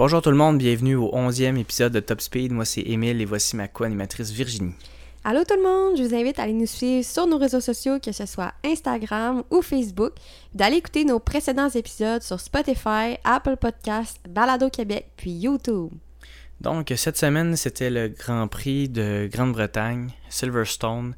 Bonjour tout le monde, bienvenue au 11e épisode de Top Speed. Moi c'est Émile et voici ma co-animatrice Virginie. Allô tout le monde, je vous invite à aller nous suivre sur nos réseaux sociaux, que ce soit Instagram ou Facebook, d'aller écouter nos précédents épisodes sur Spotify, Apple Podcasts, Balado Québec, puis YouTube. Donc cette semaine c'était le Grand Prix de Grande-Bretagne, Silverstone,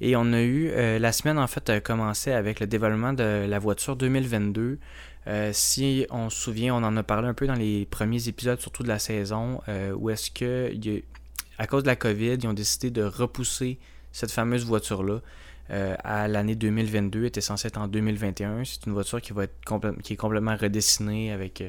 et on a eu, euh, la semaine en fait a commencé avec le développement de la voiture 2022. Euh, si on se souvient, on en a parlé un peu dans les premiers épisodes, surtout de la saison, euh, où est-ce que, à cause de la COVID, ils ont décidé de repousser cette fameuse voiture-là à l'année 2022. Elle était censée être en 2021. C'est une voiture qui va être qui est complètement redessinée avec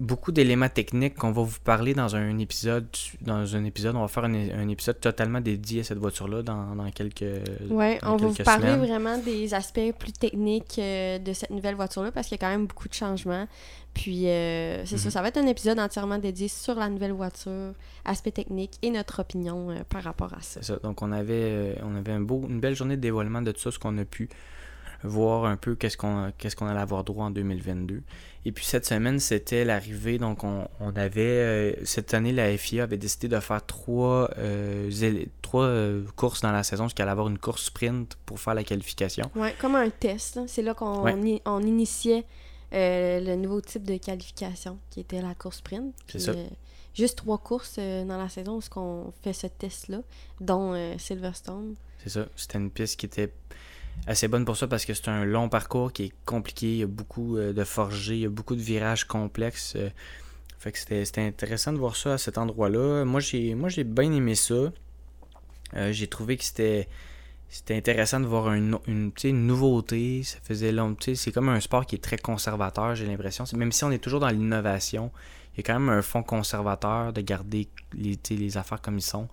beaucoup d'éléments techniques qu'on va vous parler dans un épisode. Dans un épisode, on va faire un, épisode totalement dédié à cette voiture-là dans, dans, quelques. Oui, on va vous parler vraiment des aspects plus techniques euh, de cette nouvelle voiture-là parce qu'il y a quand même beaucoup de changements. Puis, euh, c'est ça, mhm. ça va être un épisode entièrement dédié sur la nouvelle voiture, aspect technique et notre opinion euh, par rapport à ça. Donc, on avait, on avait un beau, une belle journée de dévoilement de tout ça, ce qu'on a pu voir un peu qu'est-ce qu'on qu'est-ce qu'on allait avoir droit en 2022. Et puis cette semaine, c'était l'arrivée. Donc on, avait euh, cette année, la FIA avait décidé de faire trois, euh, trois euh, courses dans la saison, parce qu'elle allait avoir une course sprint pour faire la qualification. Ouais, comme un test. C'est là qu'on on initiait le nouveau type de qualification, qui était la course sprint. C'est ça. juste trois courses dans la saison où on fait ce test-là, dont Silverstone. C'est ça. C'était une piste qui était assez bonne pour ça parce que c'est un long parcours qui est compliqué. Il y a beaucoup euh, de forgés, il y a beaucoup de virages complexes. Euh. fait que c'était intéressant de voir ça à cet endroit-là. Moi, j'ai bien aimé ça. Euh, j'ai trouvé que c'était intéressant de voir une, une, nouveauté. Ça faisait long. C'est comme un sport qui est très conservateur, j'ai l'impression. Même si on est toujours dans l'innovation, il y a quand même un fond conservateur de garder les affaires comme ils sont.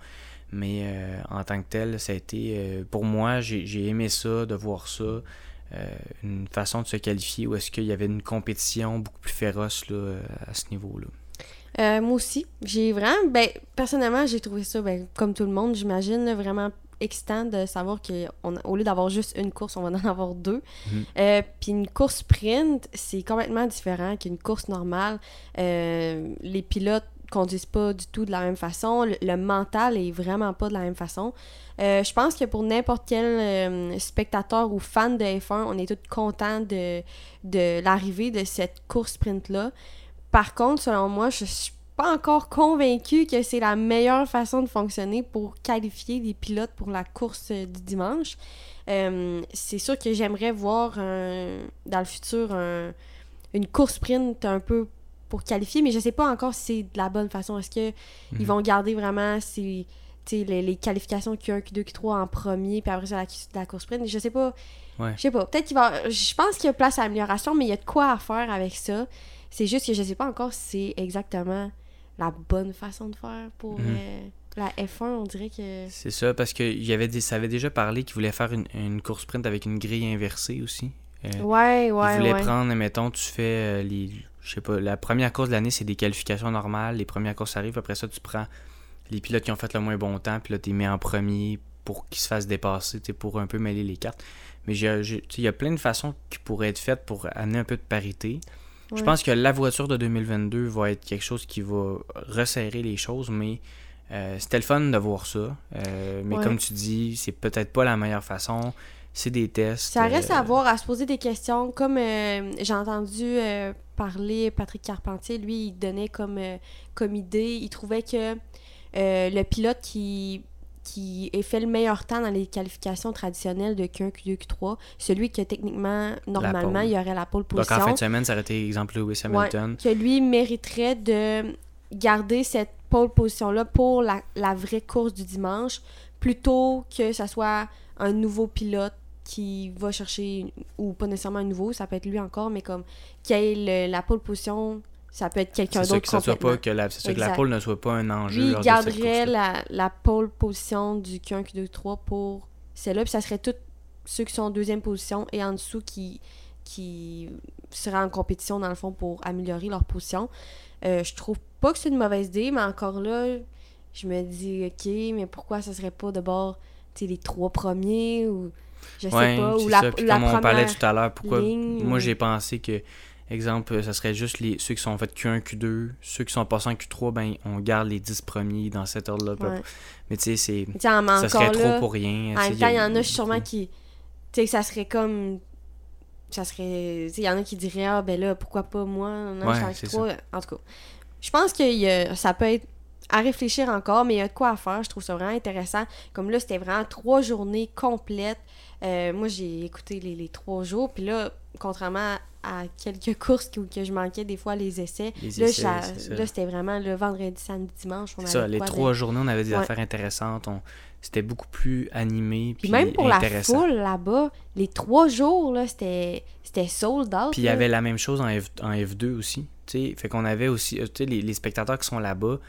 Mais euh, en tant que tel, ça a été, euh, pour moi, j'ai aimé ça, de voir ça. Euh, une façon de se qualifier où est-ce qu'il y avait une compétition beaucoup plus féroce là, à ce niveau-là. moi aussi. J'ai vraiment, ben, personnellement, j'ai trouvé ça, ben, comme tout le monde, j'imagine, vraiment excitant de savoir qu'au lieu d'avoir juste une course, on va en avoir deux. Mhm. Puis une course sprint, c'est complètement différent qu'une course normale. les pilotes conduisent pas du tout de la même façon. Le, mental est vraiment pas de la même façon. Euh, je pense que pour n'importe quel euh, spectateur ou fan de F1, on est tous contents de, l'arrivée de cette course sprint-là. Par contre, selon moi, je suis pas encore convaincue que c'est la meilleure façon de fonctionner pour qualifier les pilotes pour la course euh, du dimanche. c'est sûr que j'aimerais voir dans le futur une course sprint un peu pour qualifier, mais je sais pas encore si c'est de la bonne façon. Est-ce qu'ils ils mhm. vont garder vraiment les, les qualifications Q1, Q2, Q3 en premier, puis après ça, la, la course sprint? Je sais pas. Je sais pas. Peut-être qu'il va. Je pense qu'il y a place à amélioration, mais il y a de quoi à faire avec ça. C'est juste que je sais pas encore si c'est exactement la bonne façon de faire pour. Mhm. Euh, la F1, on dirait que. C'est ça, parce que y avait des, ça avait déjà parlé qu'il voulait faire une, une, course sprint avec une grille inversée aussi. Euh, ouais, ouais. Il voulait prendre, mettons, tu fais euh, les je sais pas, la première course de l'année, c'est des qualifications normales. Les premières courses arrivent, après ça, tu prends les pilotes qui ont fait le moins bon temps, puis là, tu les mets en premier pour qu'ils se fassent dépasser, pour un peu mêler les cartes. Mais il y a plein de façons qui pourraient être faites pour amener un peu de parité. Je pense que la voiture de 2022 va être quelque chose qui va resserrer les choses, mais euh, c'était le fun de voir ça. Euh, mais comme tu dis, c'est peut-être pas la meilleure façon c'est des tests. Ça reste à euh, voir, à se poser des questions. Comme euh, j'ai entendu euh, parler Patrick Carpentier, lui, il donnait comme, comme idée, il trouvait que le pilote qui qui ait fait le meilleur temps dans les qualifications traditionnelles de Q1, Q2, Q3, celui qui techniquement, normalement, il y aurait la pole position. Donc en fin de semaine, ça aurait été exemple Lewis Hamilton. que lui mériterait de garder cette pole position-là pour la, la, vraie course du dimanche, plutôt que ça soit un nouveau pilote qui va chercher, ou pas nécessairement un nouveau, ça peut être lui encore, mais comme qui ait la pole position, ça peut être quelqu'un d'autre. Soit pas que la, c'est que la pole ne soit pas un enjeu. Lui, il garderait la, la pole position du Q1, Q2, Q3 pour celle-là, puis ça serait tous ceux qui sont en deuxième position et en dessous qui, qui seraient en compétition, dans le fond, pour améliorer leur position. Euh, je trouve pas que c'est une mauvaise idée, mais encore là, je me dis, OK, mais pourquoi ça serait pas d'abord les trois premiers ou je sais pas, ou la, ça. Puis comme on parlait tout à l'heure, pourquoi moi j'ai pensé que exemple, ça serait juste les ceux qui sont en fait Q1, Q2, ceux qui sont passés en Q3, ben on garde les 10 premiers dans cet ordre-là. Mais tu sais, c'est ça serait trop pour rien. En même temps, il y, en a sûrement qui tu sais ça serait comme ça serait il y en a qui diraient ah ben là pourquoi pas moi non, ouais, je suis en Q3 en tout cas. Je pense que ça peut être à réfléchir encore, mais il y a de quoi à faire. Je trouve ça vraiment intéressant. Comme là, c'était vraiment trois journées complètes. Euh, moi, j'ai écouté les, trois jours. Puis là, contrairement à quelques courses que, que je manquais des fois les essais, là, c'était vraiment le vendredi, samedi, dimanche. C'est ça, les trois journées, on avait des affaires intéressantes. C'était beaucoup plus animé. Puis même pour la foule là-bas, les trois jours, là, c'était sold out. Puis il y avait la même chose en, F, en F2 aussi. T'sais. Fait qu'on avait aussi, euh, les, les spectateurs qui sont là-bas,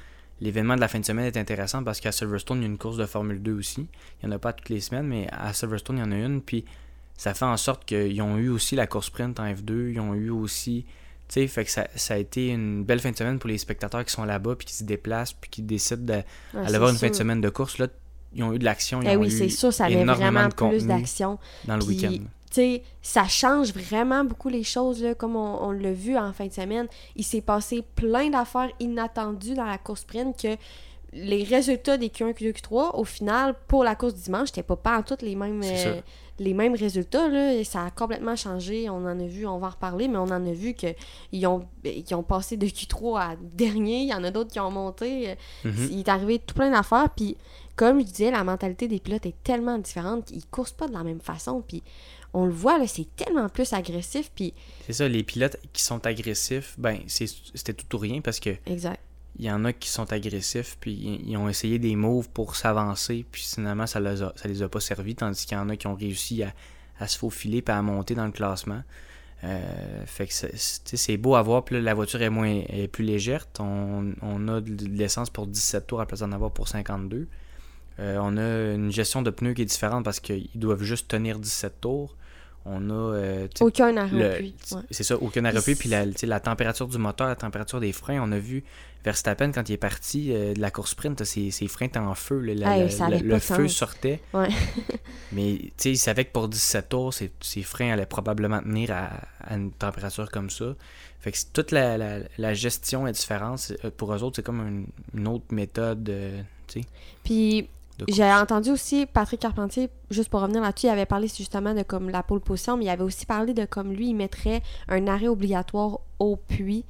l'événement de la fin de semaine est intéressant parce qu'à Silverstone, il y a une course de Formule 2 aussi. Il n'y en a pas toutes les semaines, mais à Silverstone, il y en a une. Puis ça fait en sorte qu'ils ont eu aussi la course sprint en F2. Ils ont eu aussi. Tu sais, fait que ça, a été une belle fin de semaine pour les spectateurs qui sont là-bas, puis qui se déplacent, puis qui décident d'aller voir une fin de semaine de course. Là, ils ont eu de l'action. Eh oui, c'est sûr, ça met vraiment plus d'action. Dans le week-end ça change vraiment beaucoup les choses, là, comme on, l'a vu en fin de semaine. Il s'est passé plein d'affaires inattendues dans la course sprint que les résultats des Q1, Q2, Q3, au final, pour la course dimanche, c'était pas, pas en tous les mêmes, euh, les mêmes résultats. Là, ça a complètement changé. On en a vu, on va en reparler, mais on en a vu qu'ils ont, ont passé de Q3 à dernier. Il y en a d'autres qui ont monté. Mm-hmm. Il est arrivé tout plein d'affaires. Puis, comme je disais, la mentalité des pilotes est tellement différente qu'ils courent pas de la même façon. Puis, on le voit, là, c'est tellement plus agressif. Puis... C'est ça, les pilotes qui sont agressifs, ben, c'était tout ou rien parce que. Exact. Il y en a qui sont agressifs, puis ils ont essayé des moves pour s'avancer, puis finalement, ça les a, ça les a pas servi, tandis qu'il y en a qui ont réussi à, se faufiler et à monter dans le classement. Euh, fait que c'est beau à voir, puis la voiture est, moins, est plus légère. On, a de l'essence pour 17 tours à la place d'en avoir pour 52. Euh, on a une gestion de pneus qui est différente parce qu'ils doivent juste tenir 17 tours. On a. Euh, aucun arrêt C'est ça, aucun arrêt Puis la, la, température du moteur, la température des freins, on a vu Verstappen, quand il est parti euh, de la course sprint, ses, ses freins étaient en feu. le feu sortait. Mais il savait que pour 17 tours, ses, ses, freins allaient probablement tenir à, une température comme ça. Fait que toute la, gestion est différente. Euh, pour eux autres, c'est comme une, autre méthode. Puis j'ai entendu aussi Patrick Carpentier, juste pour revenir là-dessus, il avait parlé justement de comme la pole position, mais il avait aussi parlé de comme lui, il mettrait un arrêt obligatoire au puits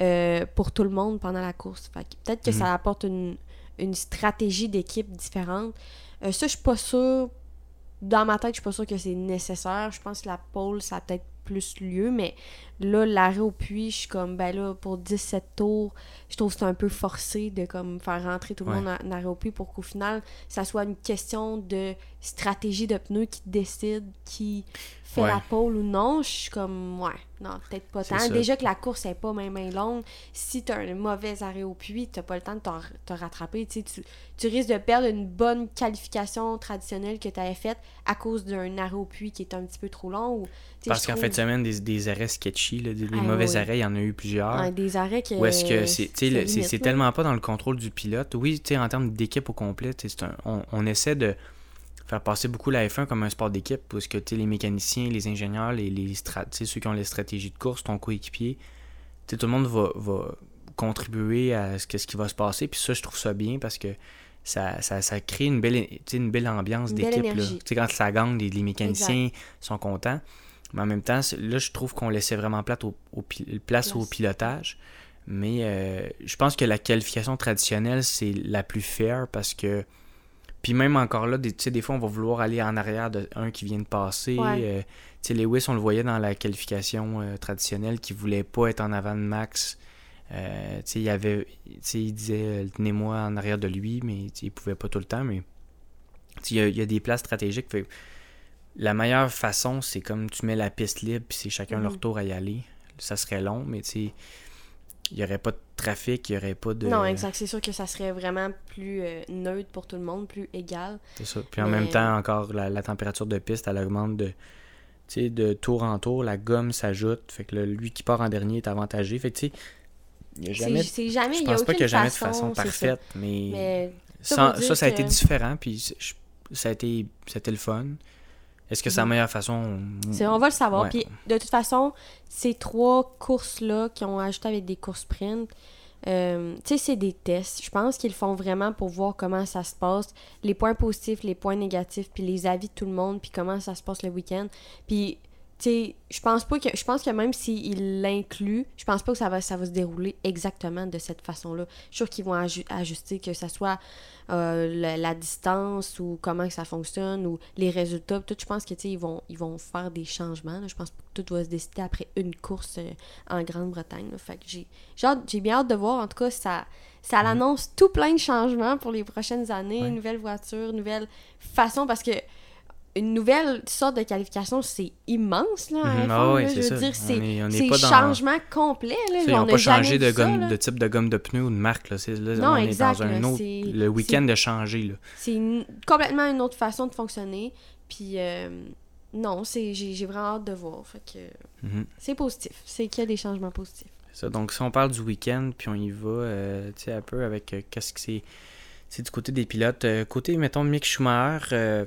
euh, pour tout le monde pendant la course. peut-être que ça mhm. apporte une, stratégie d'équipe différente. Euh, ça, je suis pas sûre. Dans ma tête, je suis pas sûre que c'est nécessaire. Je pense que la pole, ça a peut-être plus lieu, mais là, l'arrêt au puits, je suis comme, ben là, pour 17 tours, je trouve que c'est un peu forcé de comme faire rentrer tout le monde en, arrêt au puits pour qu'au final, ça soit une question de stratégie de pneus qui décide qui fait la pole ou non. Je suis comme, ouais, non, peut-être pas tant. Déjà que la course n'est pas même longue, si tu as un mauvais arrêt au puits, tu pas le temps de te rattraper. Tu, tu risques de perdre une bonne qualification traditionnelle que tu avais faite à cause d'un arrêt au puits qui est un petit peu trop long. Ou, Parce qu'en fait, semaine, des, des arrêts sketchy, des, ah mauvais arrêts, il y en a eu plusieurs. des arrêts que. Ou est-ce que c'est tellement pas dans le contrôle du pilote. Oui, en termes d'équipe au complet, un, on, essaie de faire passer beaucoup la F1 comme un sport d'équipe, parce que les mécaniciens, les ingénieurs, les, les ceux qui ont les stratégies de course, ton coéquipier, tout le monde va, va, contribuer à ce, ce qui va se passer. Puis ça, je trouve ça bien parce que ça, ça, ça crée une belle, une belle ambiance d'équipe. Quand ça gagne, les, mécaniciens sont contents. Mais en même temps, là, je trouve qu'on laissait vraiment place au, place au pilotage. Mais euh, je pense que la qualification traditionnelle, c'est la plus fair parce que. Puis même encore là, des, des fois, on va vouloir aller en arrière d'un qui vient de passer. Euh, sais Lewis, on le voyait dans la qualification euh, traditionnelle qui voulait pas être en avant de Max. il, avait, il disait tenez-moi en arrière de lui, mais il pouvait pas tout le temps. Mais il y, a, il y a des places stratégiques la meilleure façon, c'est comme tu mets la piste libre, puis c'est chacun leur mhm. tour à y aller. Ça serait long, mais tu sais, il n'y aurait pas de trafic, il n'y aurait pas de. Non, exact. C'est sûr que ça serait vraiment plus euh, neutre pour tout le monde, plus égal. C'est ça. Puis en même temps, encore, la, température de piste, elle augmente de, de tour en tour. La gomme s'ajoute. Fait que lui qui part en dernier est avantagé. Fait que tu sais, jamais, je pense pas qu'il n'y a jamais de façon parfaite, mais... Ça Ça, ça, ça a été différent, puis c'est- je- ça a été, c'était le fun. Est-ce que c'est la Mhm. meilleure façon? On va le savoir. Puis de toute façon, ces trois courses-là qui ont ajouté avec des courses sprint, euh, tu sais, c'est des tests. Je pense qu'ils le font vraiment pour voir comment ça se passe, les points positifs, les points négatifs, puis les avis de tout le monde, puis comment ça se passe le week-end. Puis, sais, je pense pas que. Je pense que même s'ils l'incluent, je pense pas que ça va, ça va se dérouler exactement de cette façon-là. Je suis sûre qu'ils vont aju- ajuster, que ça soit euh, la, la distance ou comment que ça fonctionne ou les résultats. Tout, je pense que ils vont, ils vont faire des changements. là. Je pense pas que tout va se décider après une course euh, en Grande-Bretagne. Fait que j'ai, j'ai, bien hâte de voir. En tout cas, ça, ça annonce tout plein de changements pour les prochaines années. Ouais. Nouvelles voitures, nouvelles façons. Parce que une nouvelle sorte de qualification, c'est immense, là, Mhm, F1, ah là. c'est Je veux ça. dire, c'est, pas dans- changement complet, là. Ils On n'ont n'a pas changé de, ça, gomme, de type de gomme de pneu ou de marque. Là. Là, Non, on exact, est dans un autre. Le week-end de changer. Là. C'est une- complètement une autre façon de fonctionner. Puis, euh, non, c'est, j'ai, vraiment hâte de voir. Fait que Mhm. c'est positif. C'est qu'il y a des changements positifs. Ça, donc, si on parle du week-end, puis on y va, euh, tu sais, un peu avec euh, qu'est-ce que c'est. C'est du côté des pilotes. Euh, côté, mettons, Mick Schumacher, euh,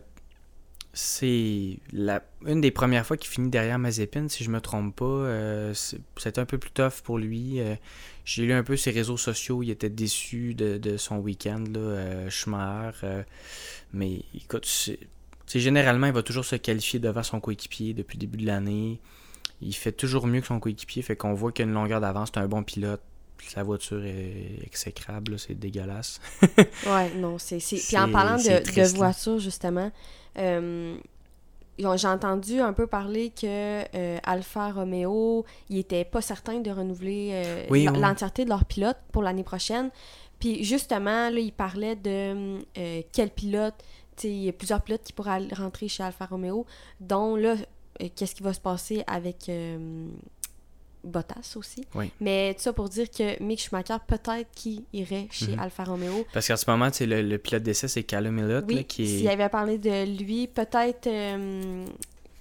c'est la, une des premières fois qu'il finit derrière Mazepin, si je me trompe pas. Euh, c'est- C'était un peu plus tough pour lui. Euh, J'ai lu un peu ses réseaux sociaux, il était déçu de, de son week-end, là, euh, euh, mais écoute, c'est- généralement, il va toujours se qualifier devant son coéquipier depuis le début de l'année. Il fait toujours mieux que son coéquipier, fait qu'on voit qu'il a une longueur d'avance, c'est un bon pilote. Sa voiture est exécrable, c'est dégueulasse. Ouais, non, c'est. Puis en parlant de, voitures, justement, euh, j'ai entendu un peu parler que euh, Alfa Romeo, il était pas certain de renouveler euh, Oui, l- oui. l'entièreté de leur pilote pour l'année prochaine. Puis justement, là, il parlait de euh, quel pilote. Tu sais, il y a plusieurs pilotes qui pourraient rentrer chez Alfa Romeo, dont là, qu'est-ce qui va se passer avec Bottas aussi. Oui. Mais tout ça pour dire que Mick Schumacher, peut-être qu'il irait chez Mhm. Alfa Romeo. Parce qu'en ce moment, le, le pilote d'essai, c'est Callum Elliott, Oui, qui s'il avait parlé de lui, peut-être euh,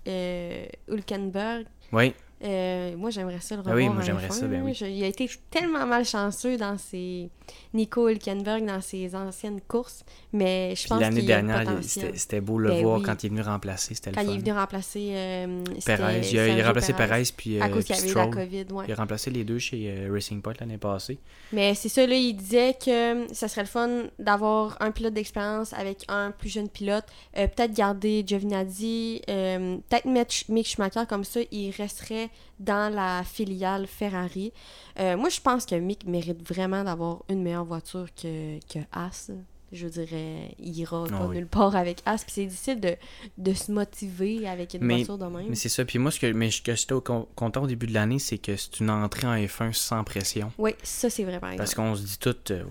euh, Hülkenberg. Oui, Euh, moi, j'aimerais ça le Ah revoir. oui, moi, j'aimerais F1, ça, ben là. oui. Je- il a été tellement malchanceux dans ses... Nico Hülkenberg dans ses anciennes courses, mais je pense l'année a le dernière, il- c'était beau le Ben voir oui. quand il est venu remplacer, c'était le Quand fun. il est venu remplacer euh, Perez, il a, il remplacé Perez, puis, à euh, cause puis qu'il y avait eu la Stroll. COVID, ouais. Il a remplacé les deux chez euh, Racing Point l'année passée. Mais c'est ça, là, il disait que ça serait le fun d'avoir un pilote d'expérience avec un plus jeune pilote. Euh, peut-être garder Giovinazzi, euh, peut-être mettre Mick Schumacher comme ça, il resterait dans la filiale Ferrari. Euh, moi, je pense que Mick mérite vraiment d'avoir une meilleure voiture que, que As. Je dirais, il ira Ah pas oui. nulle part avec As. Puis c'est difficile de, de se motiver avec une Mais- voiture de même. Mais c'est ça. Puis moi, ce que, mais que j'étais content au début de l'année, c'est que c'est une entrée en F1 sans pression. Oui, ça c'est vrai par exemple. Parce qu'on se dit tout. euh,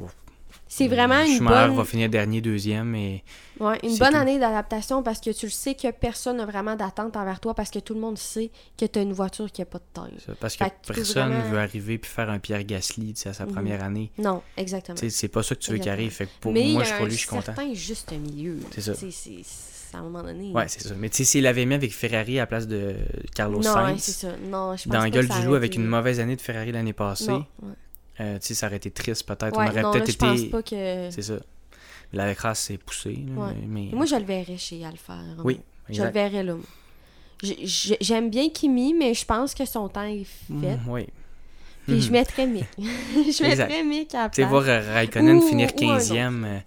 C'est vraiment une Schumacher bonne... va finir dernier, deuxième. Et Ouais, une bonne tout. année d'adaptation parce que tu le sais que personne n'a vraiment d'attente envers toi parce que tout le monde sait que tu as une voiture qui a pas de taille. ça, parce que personne vraiment- veut arriver puis faire un Pierre Gasly à sa Mhm. première année. Non, exactement. C'est pas ça que tu veux qu'il arrive. Fait que pour Mais il moi, je, pour un lui, je suis content. certain juste milieu. C'est ça. C'est- à un moment donné. Ouais, c'est ça. Mais tu sais, s'il avait mis avec Ferrari à la place de Carlos non, Sainz, c'est ça. Non, je pense dans pas la gueule du loup avec une mauvaise année de Ferrari l'année passée, Non, ouais. Euh, tu sais, ça aurait été triste peut-être. Ouais, On aurait peut-être je pense été. pas que. C'est ça. La crasse s'est poussée. là, Ouais. mais... Moi, je le verrais chez Alpha. Oui, Je le verrais là. J'aime bien Kimi, mais je pense que son temps est fait. Mm, oui. Puis je Mhm. mettrais Mick. je mettrais Mick à la Tu sais, place. voir euh, Raikkonen finir ou un 15e, euh,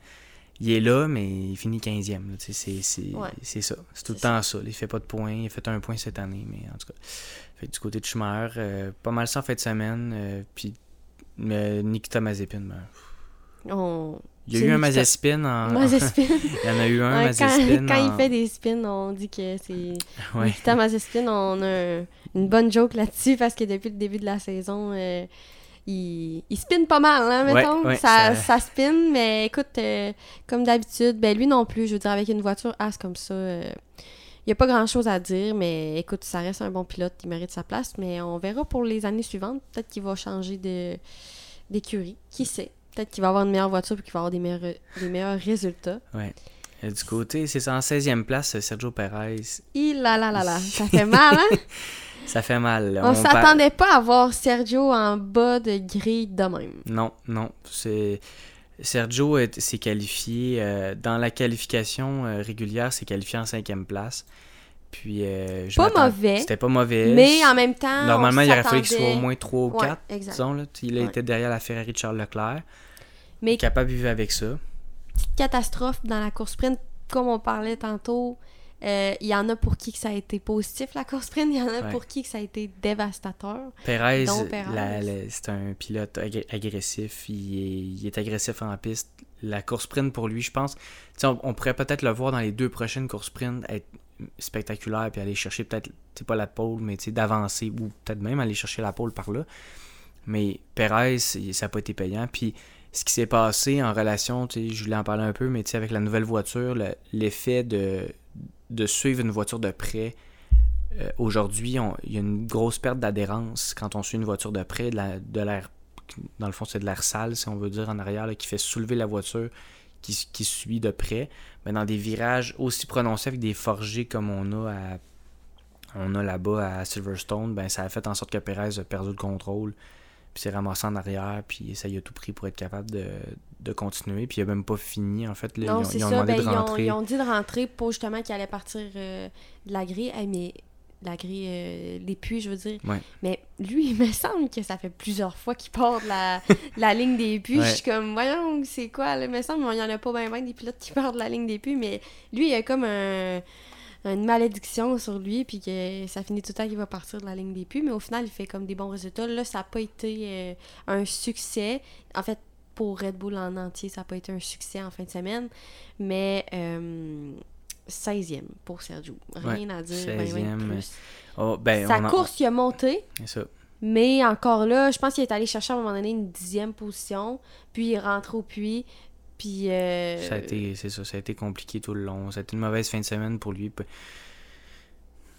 il est là, mais il finit 15e. là. Tu sais, C'est Ouais. ça. C'est tout le temps ça. Il fait pas de points. Il a fait un point cette année, mais en tout cas. Fait du côté de Schumacher, euh, pas mal ça en fin de semaine. euh, puis euh, Nikita Mazepin, ben, On... il y a eu un Mazepin en. Mazespin. il y en a eu un Ouais, quand, il fait des spins, on dit que c'est Ouais. Nikita Mazespin. On a un- une bonne joke là-dessus parce que depuis le début de la saison, euh, il, il spin pas mal, hein, mettons. ouais, ça, ça- ça spin, mais écoute, euh, comme d'habitude, ben lui non plus, je veux dire, avec une voiture As comme ça, euh, n'y a pas grand-chose à dire, mais écoute, ça reste un bon pilote, il mérite sa place, mais on verra pour les années suivantes. Peut-être qu'il va changer de d'écurie, qui sait? Peut-être qu'il va avoir une meilleure voiture et qu'il va avoir des meilleurs, des meilleurs résultats. ouais. Euh, Du côté, c'est ça, en 16e place, Sergio Perez. Il là là là là, ça fait mal, hein? Ça fait mal. On par- s'attendait pas à voir Sergio en bas de grille de même. Non, non. C'est. Sergio s'est qualifié euh, dans la qualification euh, régulière, s'est qualifié en cinquième place. Puis, euh, je Pas mauvais. C'était pas mauvais. Mais en même temps. Normalement, il aurait fallu qu'il soit au moins 3 ou Ouais, 4. exact. disons, là. Il Ouais. était derrière la Ferrari de Charles Leclerc. Mais Capable de vivre avec ça. petite catastrophe dans la course sprint, comme on parlait tantôt. Euh, Il y en a pour qui que ça a été positif, la course sprint. Il y en a Ouais. pour qui que ça a été dévastateur. Perez, la- c'est un pilote ag- agressif. Il est, il est agressif en piste. La course sprint pour lui, je pense. On, on pourrait peut-être le voir dans les deux prochaines courses sprint être spectaculaire puis aller chercher peut-être, c'est pas la pole, mais tu sais, d'avancer ou peut-être même aller chercher la pole par là. Mais Perez, ça n'a pas été payant. Puis ce qui s'est passé en relation, tu sais, je voulais en parler un peu, mais tu sais, avec la nouvelle voiture, le- l'effet de, de suivre une voiture de près. euh, Aujourd'hui, il y a une grosse perte d'adhérence quand on suit une voiture de près, de la- de l'air, dans le fond, c'est de l'air sale, si on veut dire, en arrière, qui fait soulever la voiture qui, qui suit de près. Mais dans des virages aussi prononcés avec des forgés comme on a on a là-bas à Silverstone, ben ça a fait en sorte que Perez a perdu le contrôle, puis s'est ramassé en arrière, puis ça y a tout pris pour être capable de, de continuer, puis il a même pas fini en fait. Là, non, ils ont, c'est ils ont ça. demandé Ben, de ils, ont, rentrer. ils ont dit de rentrer pour justement qu'il allait partir euh, de la grille. Hey, mais la grille, euh, les puits, je veux dire. Ouais. Mais lui, il me semble que ça fait plusieurs fois qu'il part de la, la ligne des puits. Ouais. Je suis comme, voyons, c'est quoi? là? Il me semble qu'il n'y en a pas bien ben des pilotes qui partent de la ligne des puits, mais lui, il a comme un- une malédiction sur lui, puis que ça finit tout le temps qu'il va partir de la ligne des puits, mais au final, il fait comme des bons résultats. Là, ça n'a pas été euh, un succès. En fait, pour Red Bull en entier, ça n'a pas été un succès en fin de semaine, mais euh, 16e pour Sergio. Rien à dire, ben, ben de 16e, plus. Oh, ben, Sa on en- course, il a monté, ça. mais encore là, je pense qu'il est allé chercher à un moment donné une dixième position, puis il est rentré au puits, puis... euh, Ça a été, c'est ça, ça a été compliqué tout le long. Ça a été une mauvaise fin de semaine pour lui.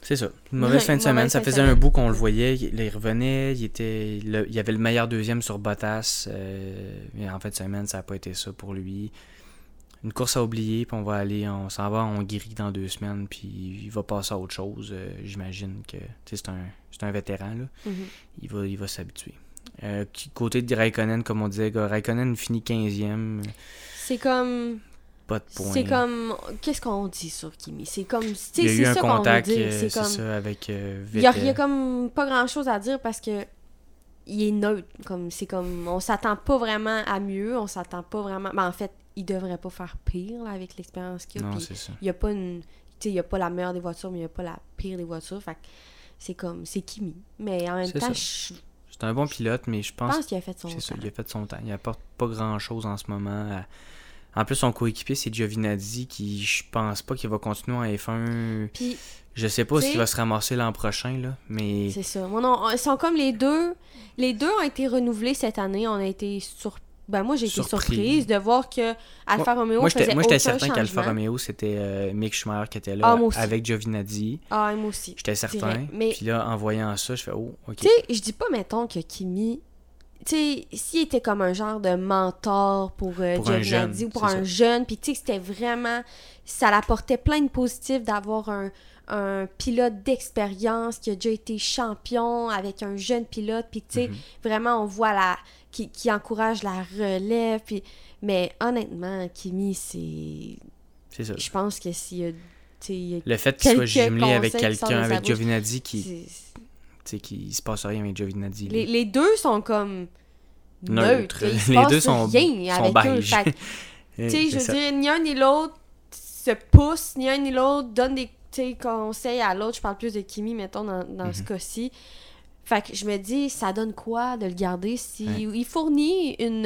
C'est ça, une mauvaise fin de semaine. Ça faisait un bout qu'on le voyait. Il, il revenait, il était, le- il y avait le meilleur deuxième sur Bottas. euh, mais en fin de semaine, ça n'a pas été ça pour lui. Une course à oublier, puis on va aller, on s'en va en Hongrie dans deux semaines, puis il va passer à autre chose. euh, J'imagine que tu sais, c'est un, un vétéran là mhm. il va, il va s'habituer. Euh, côté de Raikkonen, comme on disait, Raikkonen finit 15e, C'est comme... pas de points. C'est comme... Qu'est-ce qu'on dit sur Kimi? C'est comme... tu sais, Il y a c'est eu un ça contact, euh, c'est comme... ça, avec euh, Il y a, comme pas grand chose à dire parce que il est neutre. Comme, c'est comme, on s'attend pas vraiment à mieux, on s'attend pas vraiment. Ben, en fait, il devrait pas faire pire là, avec l'expérience qu'il a. Non, c'est ça. il y a pas une. Tu sais, il a pas la meilleure des voitures, mais il y a pas la pire des voitures. Fait que c'est comme, c'est Kimi. Mais en même temps, je C'est un bon pilote, mais je pense, pense qu'il a fait son c'est ça, temps. il a fait son temps. Il apporte pas grand-chose en ce moment. à- En plus, son coéquipier, c'est Giovinazzi, qui je pense pas qu'il va continuer en F1. Puis Je sais pas s'il va se ramasser l'an prochain, là, mais c'est ça. Moi, non, ils sont comme les deux. Les deux ont été renouvelés cette année. On a été sur. Ben, moi, j'ai été Surpris. surprise de voir que Alfa Romeo moi, faisait j'étais moi, j'étais certain qu'Alfa. Romeo, c'était euh, Mick Schumacher qui était Ah, là moi aussi. avec Giovinazzi. Ah, moi aussi. J'étais certain. Mais- Puis là, en voyant ça, je fais Oh, ok. Tu sais, je dis pas, mettons, que Kimi. Tu sais, s'il était comme un genre de mentor pour, euh, Pour un jeune, ou pour un ça. jeune, puis tu sais, que c'était vraiment. Ça l'apportait plein de positifs d'avoir un, un pilote d'expérience qui a déjà été champion avec un jeune pilote, puis tu sais, Mhm. vraiment, on voit la. Qui, qui encourage la relève, puis. Mais honnêtement, Kimi, c'est. C'est ça. Je pense que s'il y a. Le fait qu'il soit jumelé avec quelqu'un, avec Giovinazzi, qui, tu sais, qui se passe rien avec Giovinazzi. Les, les deux sont comme Neutres. neutres. Il se Les passe deux sont- rien sont avec eux. tu sais, je veux dire, ni un ni l'autre se pousse, ni un ni l'autre donne des conseils à l'autre. Je parle plus de Kimi, mettons, dans, dans ce Mhm. cas-ci. Fait que je me dis, ça donne quoi de le garder si Ouais. il fournit une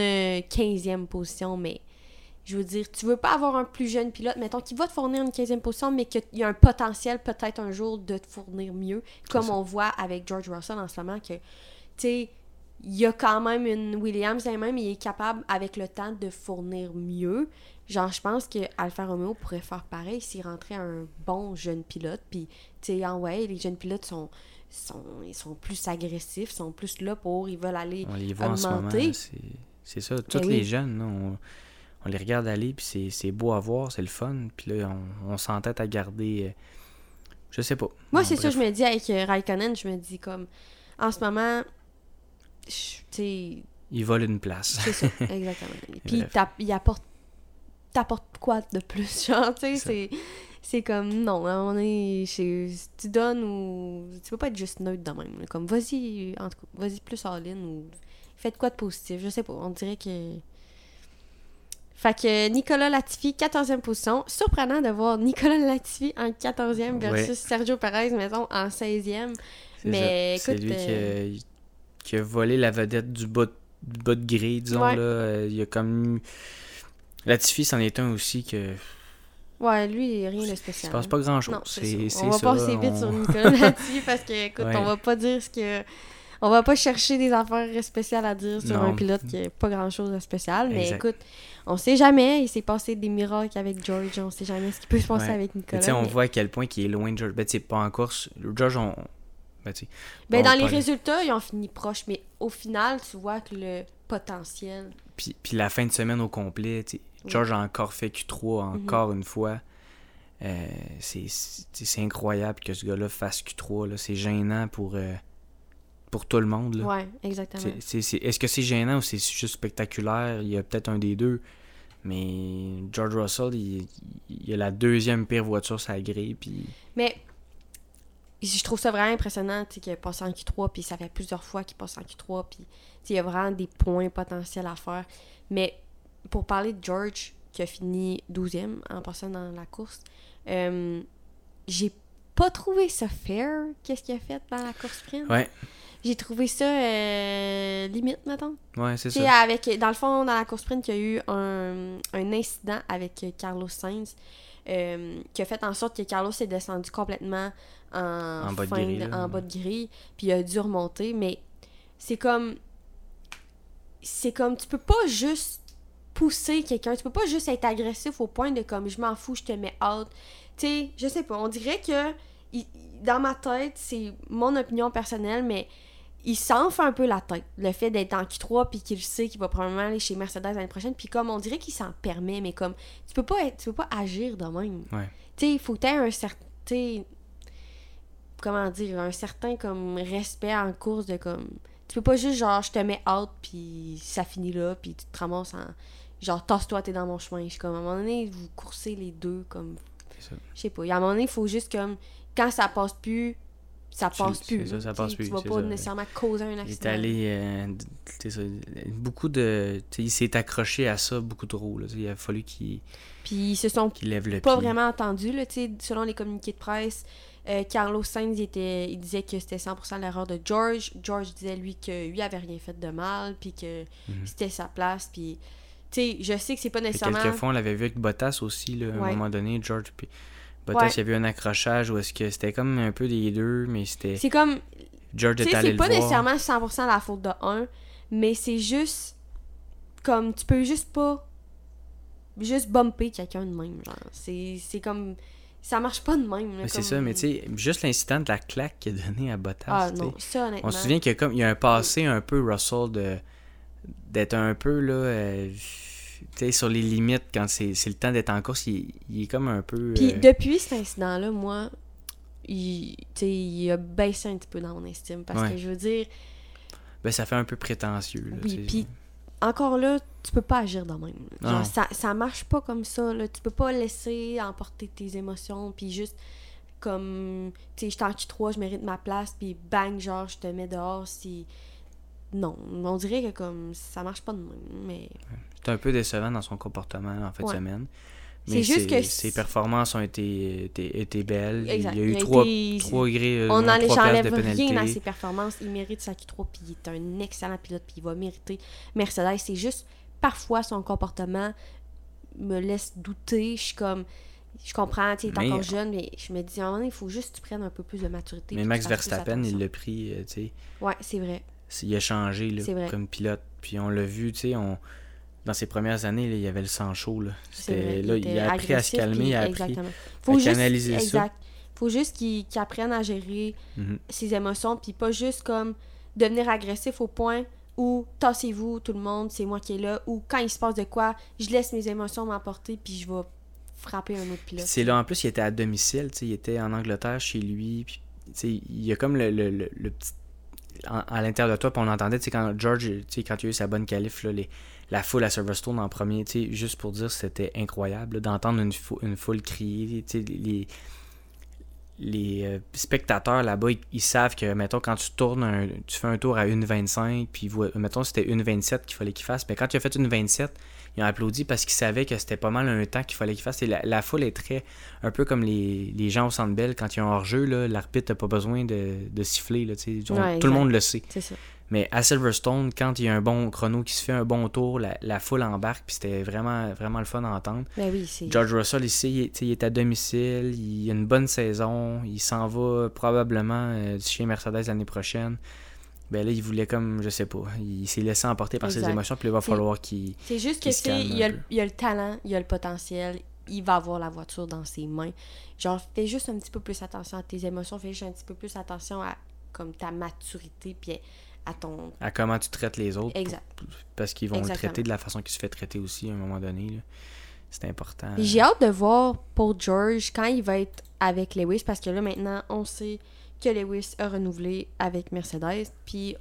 15e position, mais je veux dire, tu veux pas avoir un plus jeune pilote, mettons, qui va te fournir une 15e position, mais qu'il y a un potentiel peut-être un jour de te fournir mieux, comme ça. on voit avec George Russell en ce moment, que, tu sais, il y a quand même une Williams elle-même, il est capable avec le temps de fournir mieux. Genre, je pense que Alfa Romeo pourrait faire pareil s'il rentrait un bon jeune pilote. Puis, tu sais, en ouais, les jeunes pilotes sont, sont, ils sont plus agressifs, sont plus là pour, ils veulent aller. On les voit en ce moment. augmenter. là, C'est ça. Tous Ben oui. les jeunes, on, on les regarde aller, puis c'est- c'est beau à voir, c'est le fun. Puis là, on, on s'entête à garder. euh, je sais pas. Moi, c'est ça, je me dis avec euh, Raikkonen, je me dis comme, en ce moment, tu sais, il vole une place. C'est ça, exactement. Puis il apporte t'apportes quoi de plus, genre, tu sais, c'est... C'est comme, non, un moment donné, tu donnes ou... Tu peux pas être juste neutre de même. Comme, vas-y, en tout cas, vas-y plus all-in ou... Faites quoi de positif, je sais pas, on dirait que... Fait que Nicolas Latifi, 14e position. Surprenant de voir Nicolas Latifi en 14e versus Sergio Perez, mettons, en 16e. Mais écoute... C'est lui euh, qui, a, volé la vedette du bas, du bas de grille, disons, là. Euh, il y a comme Latifi, c'en est un aussi que. Ouais, lui, rien de spécial. Il se passe pas grand chose. C'est, on va passer vite sur Nicolas Latifi parce que, écoute, on va pas dire ce que. On va pas chercher des affaires spéciales à dire sur un pilote qui a pas grand chose de spécial. Mais écoute, on sait jamais. Il s'est passé des miracles avec George. On sait jamais ce qui peut se passer avec Nicolas. Mais... on voit à quel point il est loin de George. Ben, pas en course. George, on. Ben, ben dans les résultats, ils ont fini proche. Mais au final, tu vois que le potentiel. Puis, puis la fin de semaine au complet, George a encore fait Q3 mhm. encore une fois. Euh, c'est incroyable que ce gars-là fasse Q3. C'est gênant pour, euh, pour tout le monde. Là. Ouais, exactement. Est-ce que c'est gênant ou c'est juste spectaculaire? Il y a peut-être un des deux. Mais George Russell, il, il a la deuxième pire voiture sur la grille. Puis... Mais je trouve ça vraiment impressionnant qu'il passe en Q3, puis ça fait plusieurs fois qu'il passe en Q3, puis il y a vraiment des points potentiels à faire. Mais pour parler de George, qui a fini 12e en passant dans la course, euh, j'ai pas trouvé ça fair, qu'est-ce qu'il a fait dans la course sprint? Ouais. J'ai trouvé ça euh, limite, mettons. Ouais, c'est ça. Avec, dans le fond, dans la course sprint, il y a eu un, un incident avec Carlos Sainz euh, qui a fait en sorte que Carlos est descendu complètement en, en, bas, de grille, en bas de grille, puis il a dû remonter. Mais c'est comme. C'est comme. Tu peux pas juste pousser quelqu'un. Tu peux pas juste être agressif au point de comme je m'en fous, je te mets out. Tu sais, je sais pas. On dirait que dans ma tête, c'est mon opinion personnelle, mais il s'enfle un peu la tête. Le fait d'être en Q3 puis qu'il sait qu'il va probablement aller chez Mercedes l'année prochaine. Puis comme on dirait qu'il s'en permet, mais comme tu peux pas être, tu peux pas agir de même. Tu sais, il faut que un certain comment dire, un certain comme respect en course de comme tu peux pas juste genre je te mets out puis ça finit là puis tu te ramasses en genre tasse-toi t'es dans mon chemin. Je suis comme à un moment donné vous coursez les deux comme je sais pas. à un moment donné, il faut juste comme quand ça passe plus ça passe plus. Ça, ça passe plus. Tu vas pas nécessairement causer un accident. Il est allé. Euh, beaucoup de. Il s'est accroché à ça beaucoup trop. Là, il a fallu qu'il. Puis ils se sont lève pas vraiment entendus. Là, selon les communiqués de presse, euh, Carlos Sainz il, était, il disait que c'était 100% l'erreur de George. George disait lui que lui avait rien fait de mal, puis que mhm. c'était sa place. Puis, tu sais, je sais que c'est pas nécessairement. Quelquefois, on l'avait vu avec Bottas aussi, là, à un moment donné, George. Puis Bottas, il y avait un accrochage où est-ce que c'était comme un peu des deux, mais c'était. C'est comme. George est allé C'est pas nécessairement 100% la faute de un, mais c'est juste. Comme, tu peux juste pas. Juste bumper quelqu'un de même, genre. C'est comme. Ça marche pas de même. C'est ça, mais tu sais, juste l'incident de la claque qu'il a donné à Bottas. Ah non, ça honnêtement. On se souvient qu'il y a comme. Il y a un passé un peu Russell de. d'être un peu là. Euh, sur les limites, quand c'est le temps d'être en course, il, est comme un peu. Puis euh, depuis cet incident-là, moi, il, il a baissé un petit peu dans mon estime. Parce que je veux dire. Ben, ça fait un peu prétentieux. Là, oui, puis encore là, tu peux pas agir de même. Genre, ça, ça marche pas comme ça. Là. Tu peux pas laisser emporter tes émotions, puis juste comme, tu sais, je t'en 3, je mérite ma place, puis bang, genre, je te mets dehors si non, on dirait que comme ça marche pas de même, mais... C'est un peu décevant dans son comportement en fin de semaine. Mais juste que ses performances ont été, été, belles. Il y a eu trois, trois grilles. On n'enlève rien à ses performances. Il mérite sa Q3, puis il est un excellent pilote, puis il va mériter Mercedes. C'est juste, parfois, son comportement me laisse douter. Je suis comme je comprends, tu es encore jeune, mais je me dis, à un moment donné, il faut juste que tu prennes un peu plus de maturité. Mais Max Verstappen, il l'a pris, euh, tu sais. Ouais, c'est vrai il a changé là, comme pilote. Puis on l'a vu, tu sais, on... dans ses premières années, il y avait le sang chaud. Là. là il, a appris à se calmer, il a appris Faut à canaliser exact. faut juste qu'il apprenne à gérer mhm. ses émotions, puis pas juste comme devenir agressif au point où tassez-vous tout le monde, c'est moi qui est là, ou quand il se passe de quoi, je laisse mes émotions m'emporter, puis je vais frapper un autre pilote. C'est là, en plus, il était à domicile, il était en Angleterre chez lui, puis il y a comme le, le, le, petit à l'intérieur de toi, puis on entendait, tu quand George, tu sais, quand il a eu sa bonne qualif, la foule à Silverstone en premier, tu sais, juste pour dire, c'était incroyable d'entendre une, foule crier, les, euh, spectateurs là-bas, ils, savent que, mettons, quand tu tournes, tu fais un tour à 1,25, puis mettons, c'était 1,27 qu'il fallait qu'il fasse, mais quand tu as fait une 27, ils ont applaudi parce qu'ils savaient que c'était pas mal un temps qu'il fallait qu'il fasse. Et la, foule est très. Un peu comme les, les gens au centre belle, quand ils ont hors-jeu, l'arbitre n'a pas besoin de, de siffler. Là, tout le monde le sait. Mais à Silverstone, quand il y a un bon chrono qui se fait un bon tour, la, foule embarque, puis c'était vraiment, vraiment le fun à entendre. Ben oui, George Russell, ici, il, est à domicile, il a une bonne saison, il s'en va probablement euh, chez Mercedes l'année prochaine ben là, il voulait comme, je sais pas, il s'est laissé emporter par ses émotions, puis il va falloir qu'il. C'est juste que, tu il, a, il a le talent, il a le potentiel, il va avoir la voiture dans ses mains. Genre, fais juste un petit peu plus attention à tes émotions, fais juste un petit peu plus attention à comme ta maturité, puis à ton. À comment tu traites les autres. Exact. parce qu'ils vont le traiter de la façon qu'il se fait traiter aussi à un moment donné. C'est important. J'ai hâte de voir pour George quand il va être avec Lewis, parce que là, maintenant, on sait que Lewis a renouvelé avec Mercedes, puis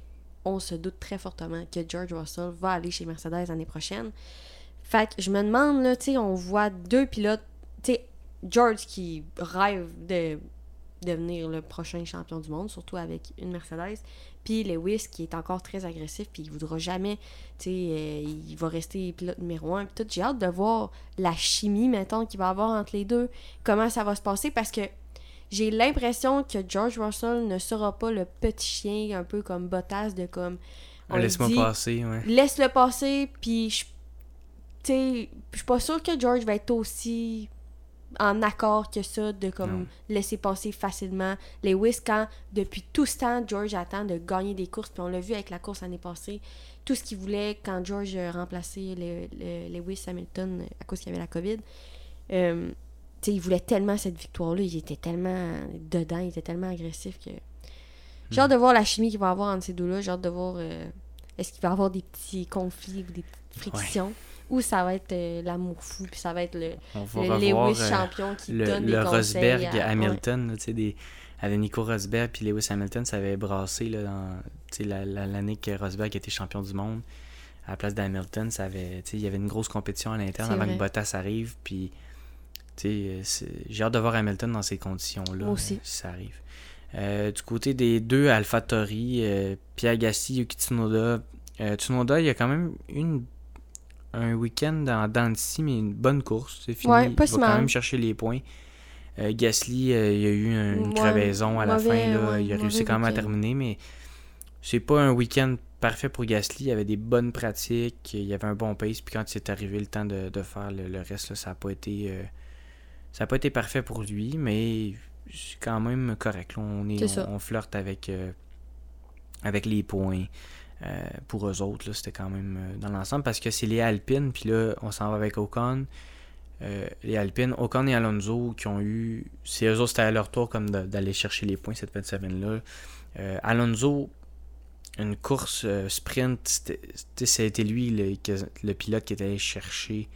on se doute très fortement que George Russell va aller chez Mercedes l'année prochaine. Fait que je me demande, là, tu sais, on voit deux pilotes, tu sais, George qui rêve de devenir le prochain champion du monde, surtout avec une Mercedes, puis Lewis qui est encore très agressif, puis il voudra jamais, tu sais, euh, il va rester pilote numéro un, puis tout. J'ai hâte de voir la chimie, mettons, qu'il va avoir entre les deux, comment ça va se passer, parce que j'ai l'impression que George Russell ne sera pas le petit chien un peu comme Bottas de comme laisse-moi passer ouais. laisse-le passer puis je je suis pas sûre que George va être aussi en accord que ça de comme laisser passer facilement Lewis quand depuis tout ce temps George attend de gagner des courses puis on l'a vu avec la course l'année passée tout ce qu'il voulait quand George a remplacé le, Lewis Hamilton à cause qu'il y avait la COVID euh, il voulait tellement cette victoire-là, il était tellement dedans, il était tellement agressif que. J'ai hâte de voir la chimie qu'il va avoir entre ces deux-là. J'ai hâte de voir euh, est-ce qu'il va y avoir des petits conflits ou des petites frictions. Ou ça va être euh, l'amour fou, puis ça va être le, Lewis euh, champion qui donne des conseils. Le Rosberg Hamilton, tu sais, des avec Nico Rosberg puis Lewis Hamilton, ça avait brassé là, dans l'année que Rosberg était champion du monde. À la place d'Hamilton, ça avait, il y avait une grosse compétition à l'interne avant que Bottas arrive. Puis j'ai hâte de voir Hamilton dans ces conditions-là. aussi. Euh, si ça arrive. Euh, du côté des deux AlphaTauri, Pierre Gassi, Yuki Tsunoda. Tsunoda, il y a quand même une, un week-end dans, dans mais une bonne course. C'est fini. il va quand même chercher les points. Gasly, il y a eu une crevaison à la fin. Là. il a réussi quand même à terminer, mais c'est pas un week-end parfait pour Gasly. Il y avait des bonnes pratiques, il y avait un bon pace. Puis quand c'est arrivé le temps de, faire le, reste, ça n'a pas été ça n'a pas été parfait pour lui, mais c'est quand même correct. on, est, on, flirte avec, euh, avec les points. Euh, pour eux autres, c'était quand même euh, dans l'ensemble parce que c'est les Alpines, puis là, on s'en va avec Ocon. les Alpines, Ocon et Alonso qui ont eu. C'est eux autres, c'était à leur tour comme d'aller chercher les points cette 27-là. Alonso, une course sprint, c'était lui le, le, pilote qui était allé chercher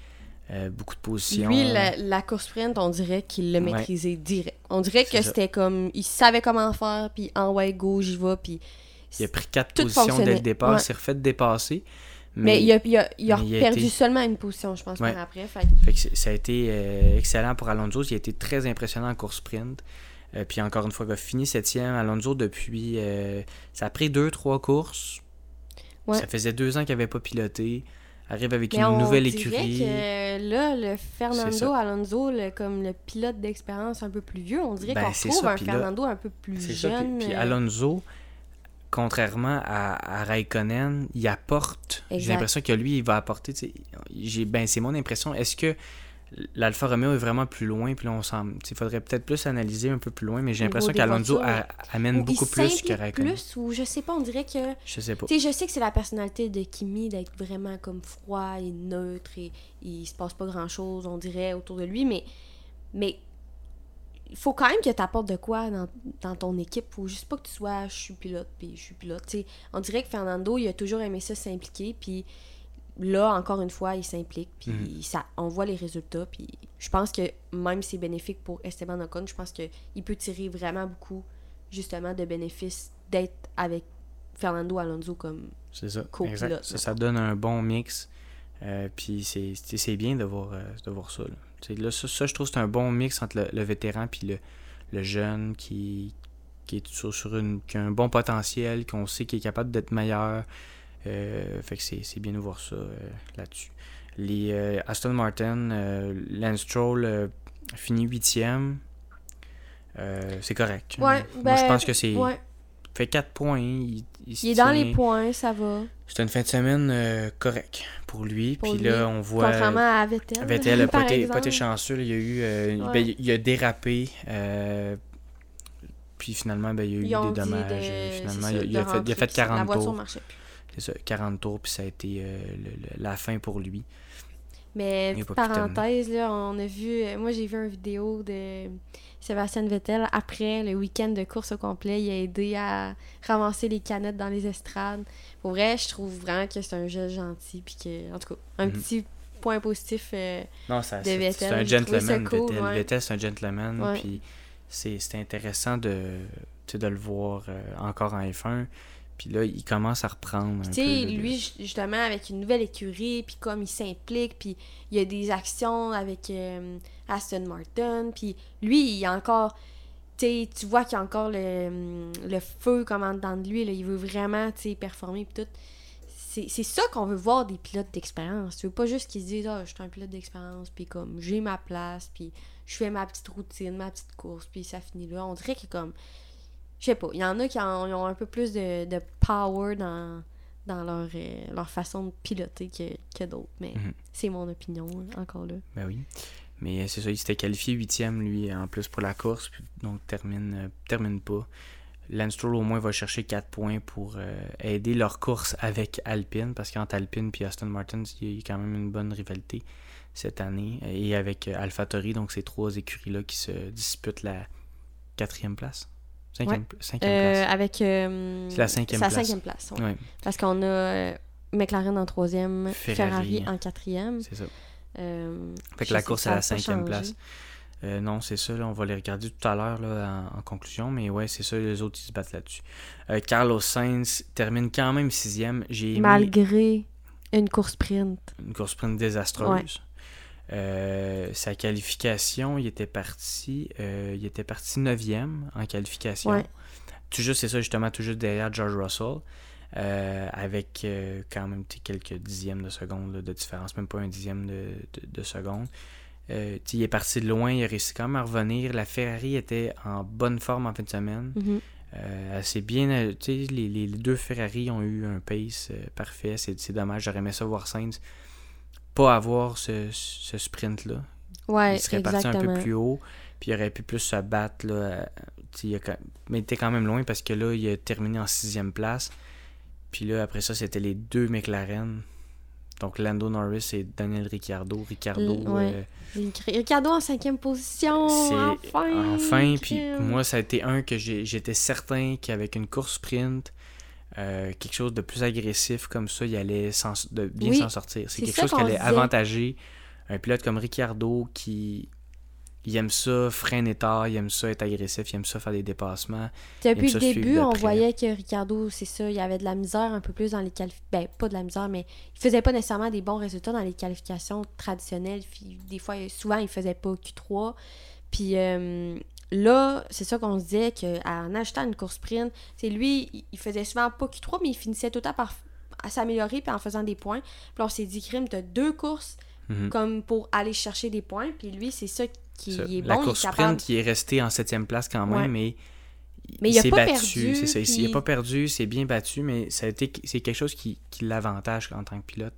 euh, beaucoup de positions. Lui, la, course sprint, on dirait qu'il l'a maîtrisé direct. On dirait que c'était comme. Il savait comment faire, puis en ouais, go, j'y vais, puis. Il a pris quatre positions dès le départ, s'est refait dépasser. Mais, mais, il a, il a, il a perdu seulement une position, je pense, par après. Fait... ça a été euh, excellent pour Alonso. Il a été très impressionnant en course sprint. Euh, puis encore une fois, il a fini septième. Alonso, depuis. ça a pris deux, trois courses. Ça faisait deux ans qu'il n'avait pas piloté arrive avec une nouvelle écurie. Que, là, le Fernando Alonso, comme le pilote d'expérience un peu plus vieux, on dirait ben, qu'on retrouve un Fernando un peu plus jeune. Puis, Alonso, contrairement à, à Raikkonen, il apporte. J'ai l'impression que lui, il va apporter. Ben, c'est mon impression. Est-ce que l'Alfa Romeo est vraiment plus loin, puis là, on Il faudrait peut-être plus analyser un peu plus loin, mais j'ai l'impression qu'Alonso amène beaucoup plus que Raikkonen. plus, ou je sais pas, on dirait que... Je sais pas. Tu sais, je sais que c'est la personnalité de Kimi d'être vraiment comme froid et neutre, et il se passe pas grand-chose, on dirait, autour de lui, mais... Mais il faut quand même que tu apportes de quoi dans, dans, ton équipe. Faut juste pas que tu sois je suis pilote puis je suis pilote. sais on dirait que Fernando, il a toujours aimé ça s'impliquer puis là, encore une fois, il s'implique, puis mhm. ça, on voit les résultats, puis je pense que même si c'est bénéfique pour Esteban Ocon, je pense qu'il peut tirer vraiment beaucoup, justement, de bénéfices d'être avec Fernando Alonso comme C'est ça. Co-pilote. Ça, ça donne un bon mix. Euh, puis c'est- bien de voir, euh, de voir ça. Là. Là, ça, ça, je trouve c'est un bon mix entre le, le vétéran puis le, le jeune qui, qui est sur, sur une, qui a un bon potentiel, qu'on sait qu'il est capable d'être meilleur. Euh, fait que c'est bien de voir ça euh, là-dessus. Les euh, Aston Martin, Lance Stroll finit huitième. C'est correct. Ouais, Moi, ben, je pense que c'est. Ouais. fait 4 points. Il, il Il est dans tient. les points, ça va. C'était une fin de semaine euh, correcte pour lui. Pour Puis lui. là, on voit. Contrairement à Vettel. Vettel pas été, chanceux. là. Il y a eu. euh, Ouais. ben, il a dérapé. euh, puis finalement, ben, il y a eu Ils des dommages. de- finalement, c'est il, a, ça, il a fait, il a fait puis La 40 voiture tours. marchait plus. C'est ça, 40 tours, puis ça a été euh, le- le- la fin pour lui. Mais parenthèse, là, on a vu. euh, Moi, j'ai vu une vidéo de Sébastien Vettel après le week-end de course au complet. Il a aidé à ramasser les canettes dans les estrades. Pour vrai, je trouve vraiment que c'est un geste gentil. Puis que, en tout cas, un Mhm. petit point positif. euh, Non, ça, de Vettel, c'est un gentleman, cool, Vettel. ouais. Vettel, c'est un gentleman. Ouais. Puis c'est intéressant de, de le voir euh, encore en F1. Puis là, il commence à reprendre. Tu sais, lui, ju- justement, avec une nouvelle écurie, puis comme il s'implique, puis il y a des actions avec euh, Aston Martin, puis lui, il y a encore... Tu vois qu'il y a encore le, le feu comme en dedans de lui, là, il veut vraiment, tu sais, performer, puis tout. C'est c'est ça qu'on veut voir des pilotes d'expérience. Tu veux pas juste qu'ils se disent « Ah, je suis un pilote d'expérience, puis comme, j'ai ma place, puis je fais ma petite routine, ma petite course, puis ça finit là. » On dirait que comme... Je sais pas, il y en a qui en- ont un peu plus de, de power dans dans leur, euh, leur façon de piloter que, que d'autres. Mais Mhm. c'est mon opinion, hein, encore là. Ben oui. Mais euh, c'est ça, il s'était qualifié huitième, lui, en plus pour la course, puis donc termine, euh, termine pas. Lance Stroll, au moins, va chercher 4 points pour euh, aider leur course avec Alpine, parce qu'entre Alpine et Aston Martin, il y a quand même une bonne rivalité cette année, et avec AlphaTauri, donc ces trois écuries-là qui se disputent la quatrième place. Cinquième, cinquième Euh, place. avec. euh, C'est la cinquième place. cinquième place. ouais. Ouais, Parce qu'on a euh, McLaren en troisième, Ferrari. Ferrari, en quatrième. c'est ça. Euh, Fait que la course ça à la cinquième place. Euh, non, c'est ça, là, on va les regarder tout à l'heure en, en conclusion, mais ouais, c'est ça, les autres ils se battent là-dessus. Euh, Carlos Sainz termine quand même sixième. J'ai Malgré une course sprint. une course sprint désastreuse. Euh, sa qualification, il était parti, euh, il était parti neuvième en qualification. Ouais. Tout juste, c'est ça, justement, tout juste derrière George Russell. euh, avec euh, quand même quelques dixièmes de seconde là, de différence, même pas un dixième de, de- de seconde. Il est parti de loin, il a réussi quand même à revenir. La Ferrari était en bonne forme en fin de semaine. Mhm. Euh, c'est bien, les, les- deux Ferrari ont eu un pace parfait. C'est c'est dommage, j'aurais aimé ça voir Sainz pas avoir ce, ce sprint-là. Ouais, il serait parti un peu plus haut, puis il aurait pu plus se battre. Là, il a mais il était quand même loin parce que là, il a terminé en sixième place. Puis là, après ça, c'était les deux McLaren. Donc Lando Norris et Daniel Ricciardo. Ricciardo, L- ouais. euh, Ricardo en cinquième position. Enfin. enfin. Puis moi, ça a été un que j'étais certain qu'avec une course sprint, euh, quelque chose de plus agressif comme ça, il allait de bien Oui, s'en sortir. C'est quelque chose qui allait disait. avantager un pilote comme Ricciardo qui il aime ça freiner tard, il aime ça être agressif, il aime ça faire des dépassements. Depuis le début, on voyait que Ricardo, c'est ça, il y avait de la misère un peu plus dans les qualifications. Ben, pas de la misère, mais il faisait pas nécessairement des bons résultats dans les qualifications traditionnelles. Puis, des fois, souvent, il faisait pas Q3. Puis euh, là, c'est ça qu'on se disait qu'en achetant une course sprint, c'est lui, il- il faisait souvent pas Q3, mais il finissait tout le temps par s'améliorer puis en faisant des points. Puis on s'est dit, Crime, t'as deux courses Mhm. comme pour aller chercher des points. Puis lui, c'est ça qui Ça. est bon. La il est course capable. sprint, il est resté en septième place quand même, Ouais. mais, Mais il a pas battu. perdu, C'est ça. Il n'a pas perdu, c'est bien battu, mais ça a été, c'est quelque chose qui, qui l'avantage en tant que pilote.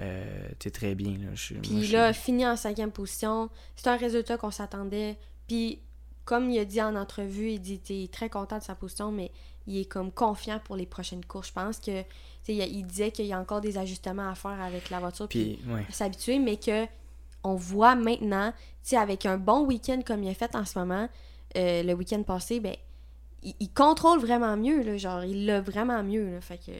Euh, t'es très bien. Là. Je- moi, Puis je- là, fini en cinquième position. C'est un résultat qu'on s'attendait. Puis, comme il a dit en entrevue, il dit qu'il est très content de sa position, mais il est comme confiant pour les prochaines courses. Je pense que, sais, il, il disait qu'il y a encore des ajustements à faire avec la voiture, puis, ouais. s'habituer, mais que on voit maintenant, avec un bon week-end comme il a fait en ce moment, euh, le week-end passé, ben, il, il contrôle vraiment mieux, là, genre, il l'a vraiment mieux, là, fait que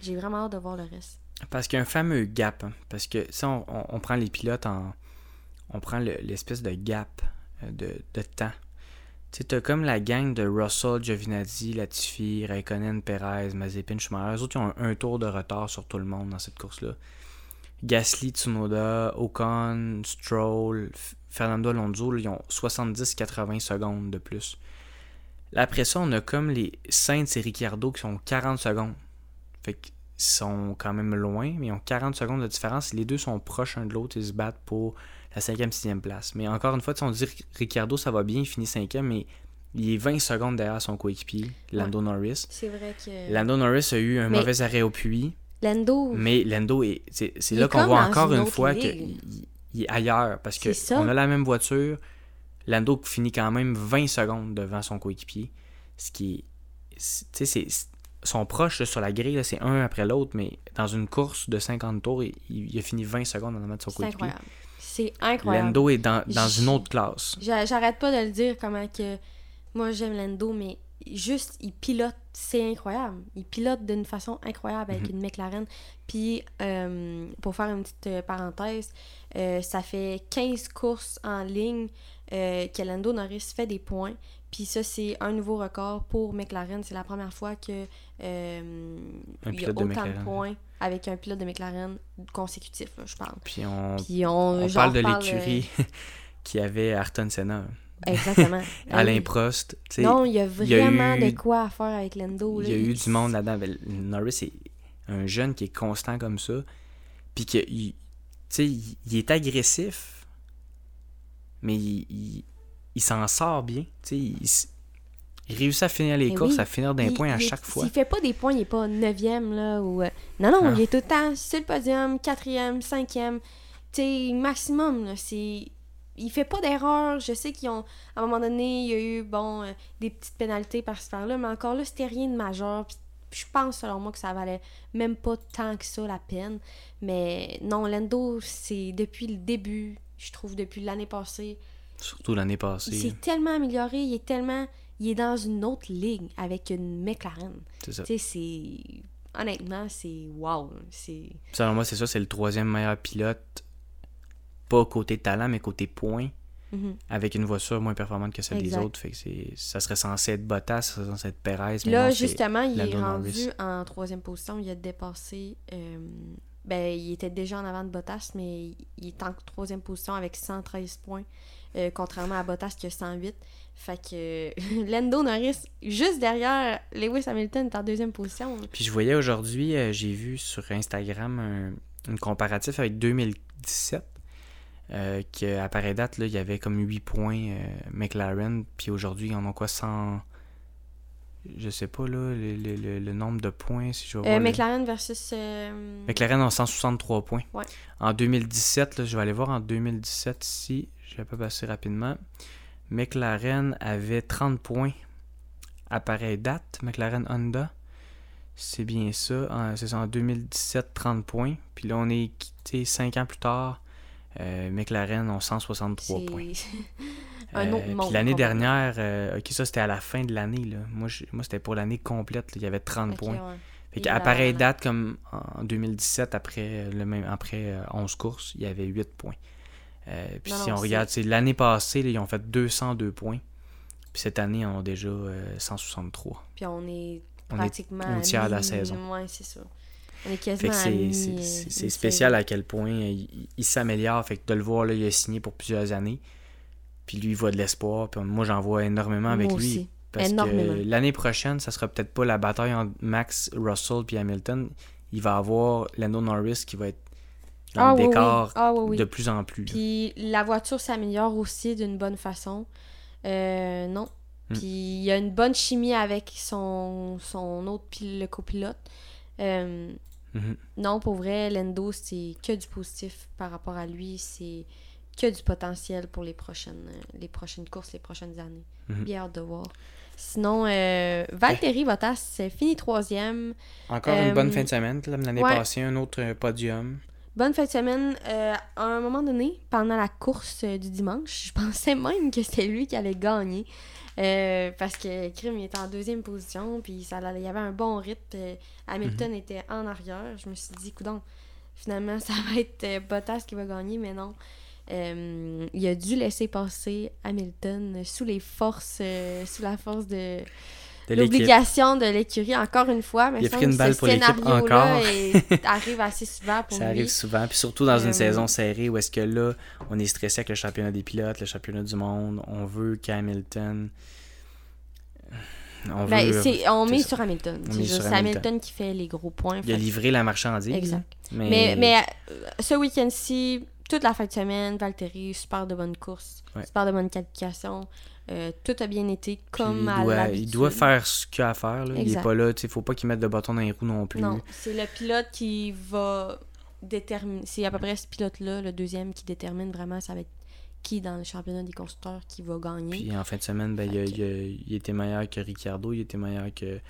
j'ai vraiment hâte de voir le reste. Parce qu'il y a un fameux gap. hein, parce que ça, on, on- on prend les pilotes en. On prend le- l'espèce de gap euh, de, de temps. Tu sais, comme la gang de Russell, Giovinazzi, Latifi, Raikkonen, Perez, Mazepin, Schumacher. Eux autres, ils ont un, tour de retard sur tout le monde dans cette course-là. Gasly, Tsunoda, Ocon, Stroll, Fernando Alonso, ils ont 70-80 secondes de plus. Après ça, on a comme les Saints et Ricciardo qui sont 40 secondes. Fait qu'ils sont quand même loin, mais ils ont 40 secondes de différence. Les deux sont proches un de l'autre, ils se battent pour la 5e, 6e place. Mais encore une fois, on dit Ricciardo, ça va bien, il finit 5e, mais il est 20 secondes derrière son coéquipier, Lando Norris. C'est vrai que. Lando Norris a eu un mauvais arrêt au puits. Lando. Mais Lando, c'est là qu'on voit encore une, fois qu'il est ailleurs. Parce qu'on a la même voiture. Lando finit quand même 20 secondes devant son coéquipier. Ce qui est. Tu sais, sont proches sur la grille, c'est un après l'autre, mais dans une course de 50 tours, il, a fini 20 secondes en avant de son coéquipier. C'est incroyable. Lando est dans, dans une autre classe. J'arrête pas de le dire comment que moi j'aime Lando, mais juste il pilote, c'est incroyable. Il pilote d'une façon incroyable avec mhm. une McLaren. Puis euh, pour faire une petite euh, parenthèse, euh, ça fait 15 courses en ligne que Lando Norris fait des points. Puis ça, c'est un nouveau record pour McLaren. C'est la première fois que il y a autant de, points avec un pilote de McLaren consécutif, je parle. Puis on, parle de l'écurie qui avait Ayrton Senna. Exactement. Alain Prost. Non, il y a vraiment de quoi à faire avec Lando. Il y a eu du monde là-dedans. Norris, c'est un jeune qui est constant comme ça. Puis que, il, il, il est agressif, mais il, il s'en sort bien. Il, il réussit à finir les courses, à finir d'un point à chaque fois. Il fait pas des points, il est pas 9e, là, ou... Euh, non, non, ah. il est tout le temps sur le podium, 4e, 5e, tu maximum, là, c'est... Il fait pas d'erreur, je sais qu'ils ont... À un moment donné, il y a eu, bon, euh, des petites pénalités par-ci par-là, mais encore là, c'était rien de majeur, je pense, selon moi, que ça valait même pas tant que ça la peine. Mais non, Lando, c'est depuis le début, je trouve, depuis l'année passée... Surtout l'année passée. Il s'est tellement amélioré, il est tellement il est dans une autre ligne avec une McLaren. C'est ça. Tu sais, c'est. Honnêtement, c'est wow. C'est... Selon moi, c'est ça, c'est le troisième meilleur pilote. Pas côté talent, mais côté points. Mhm. Avec une voiture moins performante que celle des autres. Fait que c'est... ça serait censé être Bottas, ça serait censé être Perez. Là, justement, il est rendu en troisième position. Il a dépassé. Euh, ben, il était déjà en avant de Bottas, mais il est en troisième position avec 113 points. Euh, contrairement à Bottas qui a 108. Fait que Lando Norris, juste derrière Lewis Hamilton, est en deuxième position. Puis je voyais aujourd'hui, euh, j'ai vu sur Instagram un, comparatif avec 2017. Euh, qu'à pareille date, là, il y avait comme 8 points McLaren, puis aujourd'hui, ils en ont quoi 100. Je sais pas, là, le, nombre de points, si je vois. McLaren versus. McLaren ont 163 points. Ouais. En 2017, je vais aller voir en 2017 si je vais pas passer rapidement. McLaren avait 30 points à pareille date. McLaren Honda. C'est bien ça. C'est en 2017, 30 points. Puis là, on est quitté 5 ans plus tard. Euh, McLaren ont 163 points. un autre euh, Puis l'année dernière, euh, ok, ça c'était à la fin de l'année. Moi, moi c'était pour l'année complète. il y avait 30 points. Fait qu'à pareille date, comme en 2017, après, le même, après 11 courses, il y avait 8 points. Euh, puis si on regarde, l'année passée, ils ont fait 202 points. Puis cette année, ils en ont déjà 163. Euh, puis on est pratiquement. On au tiers de la saison. Ouais, c'est ça. On est quasiment C'est spécial à quel point il, s'améliore. Fait que de le voir, là, il a signé pour plusieurs années. Puis lui, il voit de l'espoir. Puis moi, j'en vois énormément avec lui. Parce que l'année prochaine, ça sera peut-être pas la bataille entre Max, Russell puis Hamilton. Il va avoir Lando Norris qui va être ah, décor ah, de plus en plus. Puis la voiture s'améliore aussi d'une bonne façon. Euh, non. Hmm. Puis il y a une bonne chimie avec son, son autre le copilote. Euh, mhm. Non, pour vrai, Lendo, c'est que du positif par rapport à lui. C'est que du potentiel pour les prochaines, les prochaines courses, les prochaines années. Mhm. Bien hâte de voir. Sinon, euh, Valtteri Bottas fini troisième. Encore une bonne fin de semaine. L'année passée, un autre podium. Bonne fin de semaine. Euh, à un moment donné, pendant la course euh, du dimanche, je pensais même que c'était lui qui allait gagner. Euh, parce que Krim était en deuxième position, puis ça, il y avait un bon rythme. Hamilton mhm. était en arrière. Je me suis dit, coudon, finalement, ça va être Bottas qui va gagner, mais non. euh, il a dû laisser passer Hamilton sous les forces, sous la force de, l'obligation de l'écurie, encore une fois. Mais il a pris une balle pour l'équipe encore. arrive assez souvent pour Ça lui. arrive souvent, puis surtout dans une saison serrée où est-ce que là, on est stressé avec le championnat des pilotes, le championnat du monde, on veut qu'Hamilton on, ben, on met sur Hamilton. C'est Hamilton. qui fait les gros points. Il a livré la marchandise. Exact. Mais, mais, euh, ce week-end-ci, toute la fin de semaine, Valtteri, super de bonnes courses, super de bonnes qualifications. Euh, tout a bien été comme à l'habitude. Il doit faire ce qu'il a à faire. Là. Il est pas là. Il faut pas qu'il mette de bâton dans les roues non plus. Non, c'est le pilote qui va déterminer. C'est à peu près ce pilote-là, le deuxième, qui détermine vraiment ça va être qui dans le championnat des constructeurs qui va gagner. Puis en fin de semaine, ben, il, était meilleur que Ricciardo, il était meilleur que,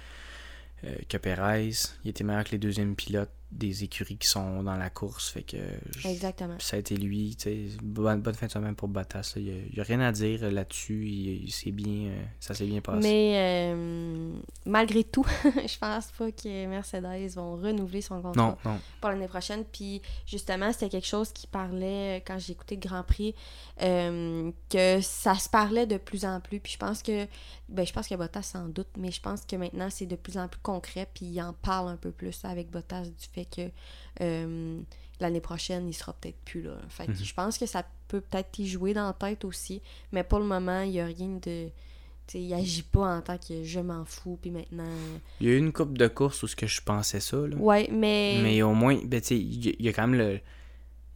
euh, que Perez, il était meilleur que les deuxièmes pilotes des écuries qui sont dans la course. Fait que Exactement. Ça a été lui. Bonne, bonne fin de semaine pour Bottas. Il n'y a, rien à dire là-dessus. Il, bien, euh, ça s'est bien passé. Mais euh, malgré tout, je pense pas que Mercedes vont renouveler son contrat pour l'année prochaine. Puis justement, c'était quelque chose qui parlait euh, quand j'ai écouté le Grand Prix, que ça se parlait de plus en plus. Puis je pense que ben, je pense que Bottas sans doute, mais je pense que maintenant c'est de plus en plus concret. Puis il en parle un peu plus avec Bottas du fait que euh, l'année prochaine, il sera peut-être plus là. Fait mhm. je pense que ça peut peut-être y jouer dans la tête aussi, mais pour le moment, il n'y a rien de. il agit pas en tant que je m'en fous, puis maintenant. Il y a eu une coupe de course où ce que je pensais ça. Là. Ouais, mais. Mais au moins, ben, il y a quand même le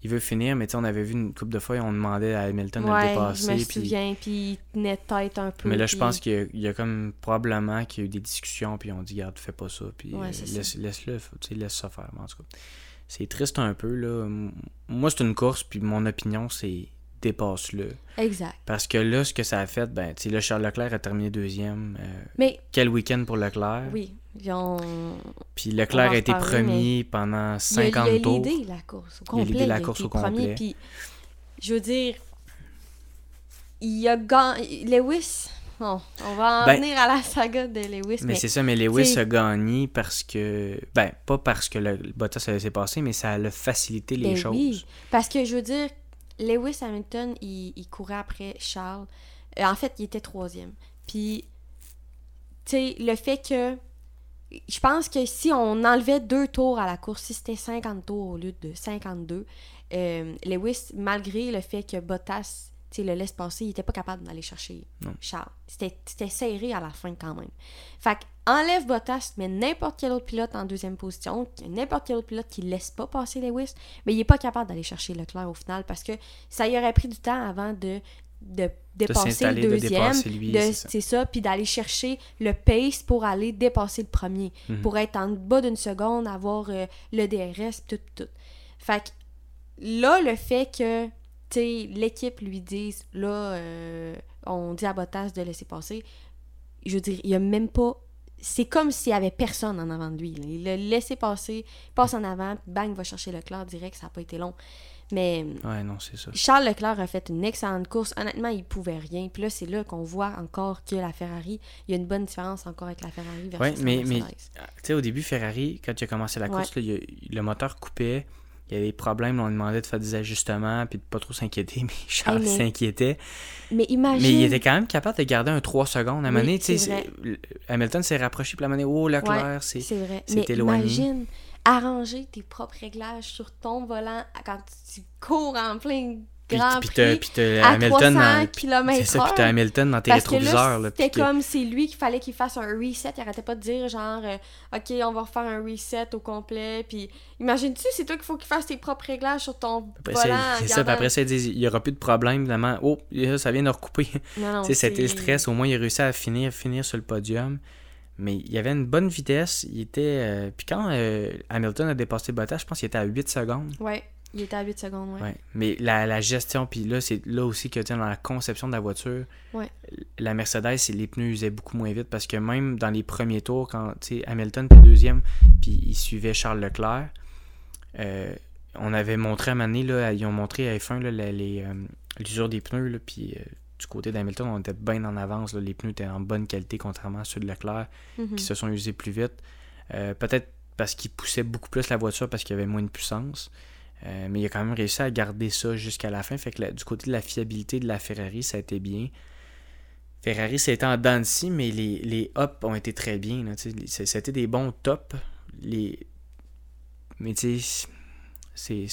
il veut finir, mais on avait vu une coupe de fois et on demandait à Hamilton de le dépasser. Je me souviens, puis il tenait tête un peu. Mais là, je pense qu'il y, a comme probablement qu'il y a eu des discussions, puis on dit, garde, fais pas ça, puis euh, laisse, laisse-le, laisse ça faire. En tout cas, c'est triste un peu, là. Moi, c'est une course, puis mon opinion, c'est dépasse-le. Exact. Parce que là, ce que ça a fait, ben, tu sais, là, Charles Leclerc a terminé deuxième. Euh, mais... Quel week-end pour Leclerc? Oui. Ont... Puis Leclerc a été premier pendant 50 il a, tours. Il a l'idée la course au complet. Il a l'idée la course au complet. Puis, je veux dire, il a gagné. Lewis, on va en ben, venir à la saga de Lewis. Mais, c'est ça, mais Lewis a gagné parce que. Ben, pas parce que le Bottas s'est passé, mais ça a facilité les ben choses. Oui, parce que je veux dire, Lewis Hamilton, il, il courait après Charles. Euh, en fait, il était troisième. Puis, tu sais, le fait que je pense que si on enlevait deux tours à la course, si c'était 50 tours au lieu de 52, euh, Lewis, malgré le fait que Bottas le laisse passer, il n'était pas capable d'aller chercher Charles. C'était serré à la fin quand même. Fait enlève Bottas, mais n'importe quel autre pilote en deuxième position, n'importe quel autre pilote qui ne laisse pas passer Lewis, mais il n'est pas capable d'aller chercher Leclerc au final parce que ça y aurait pris du temps avant de de dépasser le deuxième, c'est ça, puis d'aller chercher le pace pour aller dépasser le premier, mhm. pour être en bas d'une seconde, avoir euh, le DRS, tout, tout. Fait que là, le fait que l'équipe lui dise, là, euh, on dit à Bottas de laisser passer, je veux dire, il y a même pas c'est comme s'il n'y avait personne en avant de lui. Il l'a laissé passer, passe en avant, bang, va chercher le Leclerc direct, ça n'a pas été long. Mais non, c'est ça. Charles Leclerc a fait une excellente course. Honnêtement, il pouvait rien. Puis là, c'est là qu'on voit encore que la Ferrari, il y a une bonne différence encore avec la Ferrari versus ouais, mais, mais tu sais, au début, Ferrari, quand il a commencé la course, le moteur coupait. Il y avait des problèmes, on lui demandait de faire des ajustements puis de pas trop s'inquiéter, mais Charles s'inquiétait. Mais imagine. Mais il était quand même capable de garder un 3 secondes. À un oui, Hamilton s'est rapproché, puis la monnaie, oh, Leclerc, c'est éloigné. Imagine arranger tes propres réglages sur ton volant quand tu cours en plein Grand puis, Prix puis à Hamilton 300 km C'est ça, puis t'as Hamilton dans tes rétroviseurs. C'était comme c'est lui qu'il fallait qu'il fasse un reset. Il arrêtait pas de dire genre, euh, OK, on va refaire un reset au complet. Puis imagines-tu, c'est toi qu'il faut qu'il fasse tes propres réglages sur ton volant. C'est ça, puis après ça, ils disent, il y aura plus de problème, évidemment. Oh, ça vient de recouper. C'était le stress. Au moins, il a réussi à finir, finir sur le podium. Mais il y avait une bonne vitesse. Il était. Euh, puis quand euh, Hamilton a dépassé Bottas, je pense qu'il était à 8 secondes. Ouais, il était à 8 secondes, ouais. ouais. Mais la, la gestion, puis là, c'est là aussi que dans la conception de la voiture, ouais. la Mercedes, les pneus usaient beaucoup moins vite parce que même dans les premiers tours, quand Hamilton était deuxième, puis il suivait Charles Leclerc, euh, on avait montré à donné, là, ils ont montré à F1 là, les, l'usure des pneus, là, puis du côté d'Hamilton, on était bien en avance. Les pneus étaient en bonne qualité, contrairement à ceux de Leclerc, mhm. qui se sont usés plus vite. Euh, peut-être parce qu'ils poussaient beaucoup plus la voiture parce qu'il y avait moins de puissance. Euh, mais il a quand même réussi à garder ça jusqu'à la fin. Fait que du côté de la fiabilité de la Ferrari, ça a été bien. Ferrari, c'était en dents mais les, les ups ont été très bien. C'était des bons tops. Les... Mais tu sais, c'est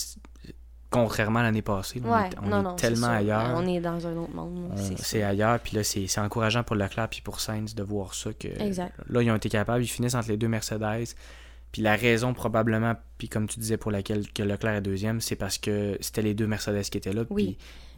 contrairement à l'année passée. on est, tellement ailleurs. On est dans un autre monde. C'est ailleurs. Puis là, c'est encourageant pour Leclerc puis pour Sainz de voir ça. Que, Là, ils ont été capables. Ils finissent entre les deux Mercedes. Puis la raison probablement, puis comme tu disais pour laquelle que Leclerc est deuxième, c'est parce que c'était les deux Mercedes qui étaient là. Oui.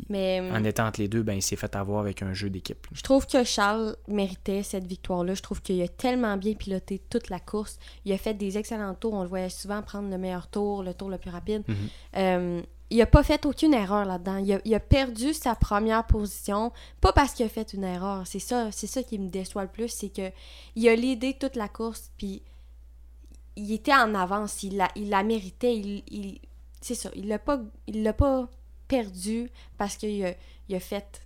mais en étant entre les deux, ben il s'est fait avoir avec un jeu d'équipe. Je trouve que Charles méritait cette victoire-là. Je trouve qu'il a tellement bien piloté toute la course. Il a fait des excellents tours. On le voyait souvent prendre le meilleur tour, le tour le plus rapide. Mhm. Euh, il a pas fait aucune erreur là-dedans. Il a, perdu sa première position, pas parce qu'il a fait une erreur. C'est ça, c'est ça qui me déçoit le plus, c'est que il a l'idée toute la course, puis il était en avance, il la, il méritait, il, c'est ça, il l'a pas, il l'a pas perdu parce qu'il a, il a fait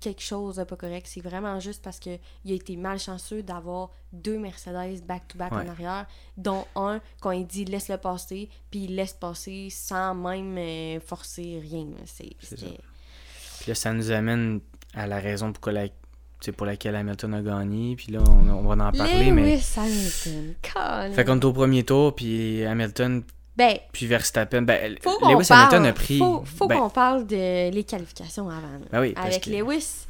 quelque chose de pas correct. C'est vraiment juste parce qu'il a été malchanceux d'avoir deux Mercedes back-to-back en arrière, dont un, quand il dit laisse-le passer, puis il laisse passer sans même euh, forcer rien. C'est, Puis là, ça nous amène à la raison pour, la, pour laquelle Hamilton a gagné. Puis là, on, va en parler. Lewis mais... Hamilton, Fait qu'on est au premier tour, puis Hamilton ben, puis Verstappen, ben, Lewis Hamilton a pris. Faut, faut ben qu'on parle de les qualifications avant. Ben oui, avec Lewis.